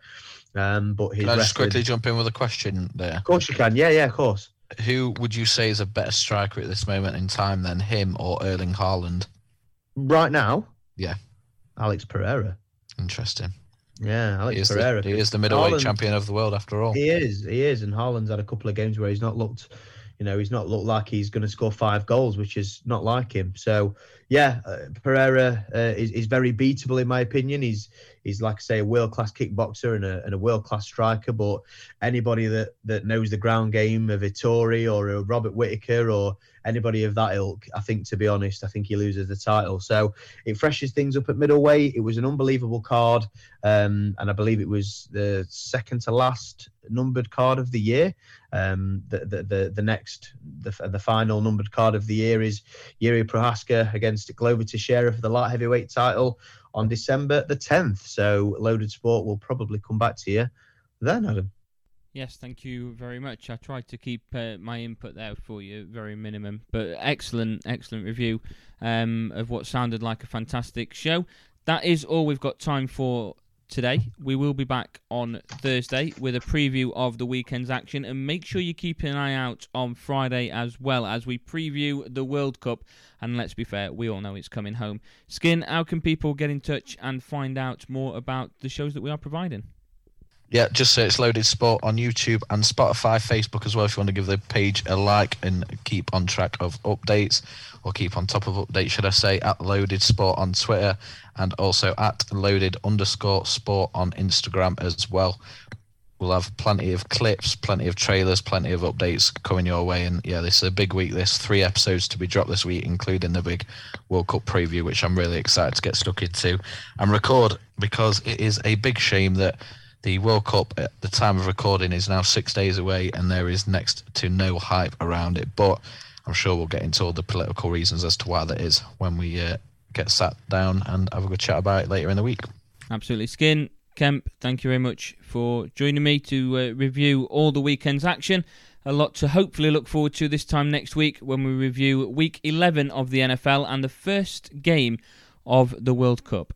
Um, but his can I just quickly jump in with a question there? Of course you can. Yeah, yeah, of course. Who would you say is a better striker at this moment in time than him or Erling Haaland? Right now? Yeah. Alex Pereira. Interesting. Yeah, Alex he is Pereira. The, he is the middleweight Haaland, champion of the world after all. He is. He is. And Haaland's had a couple of games where he's not looked, you know, he's not looked like he's going to score five goals, which is not like him. So, yeah, uh, Pereira uh, is, is very beatable in my opinion. He's he's like I say a world class kickboxer and a, and a world class striker. But anybody that that knows the ground game, of Vettori or a Robert Whitaker or anybody of that ilk, I think to be honest, I think he loses the title. So it freshens things up at middleweight. It was an unbelievable card, um, and I believe it was the second to last numbered card of the year. Um, the, the, the the next the the final numbered card of the year is Jiri Prochazka against Glover Teixeira for the light heavyweight title on December the 10th. So Loaded Sport will probably come back to you then, Adam. Yes, thank you very much. I tried to keep uh, my input there for you, very minimum, but excellent, excellent review um, of what sounded like a fantastic show. That is all we've got time for today. We will be back on Thursday with a preview of the weekend's action, and make sure you keep an eye out on Friday as well as we preview the World Cup. And let's be fair, we all know it's coming home. Skin, how can people get in touch and find out more about the shows that we are providing? Yeah, just search Loaded Sport on YouTube and Spotify, Facebook as well if you want to give the page a like and keep on track of updates or keep on top of updates, should I say, at Loaded Sport on Twitter and also at Loaded underscore Sport on Instagram as well. We'll have plenty of clips, plenty of trailers, plenty of updates coming your way. And yeah, this is a big week. There's three episodes to be dropped this week, including the big World Cup preview, which I'm really excited to get stuck into and record because it is a big shame that the World Cup at the time of recording is now six days away, and there is next to no hype around it. But I'm sure we'll get into all the political reasons as to why that is when we uh, get sat down and have a good chat about it later in the week. Absolutely. Skin, Kemp, thank you very much for joining me to uh, review all the weekend's action. A lot to hopefully look forward to this time next week when we review week 11 of the NFL and the first game of the World Cup.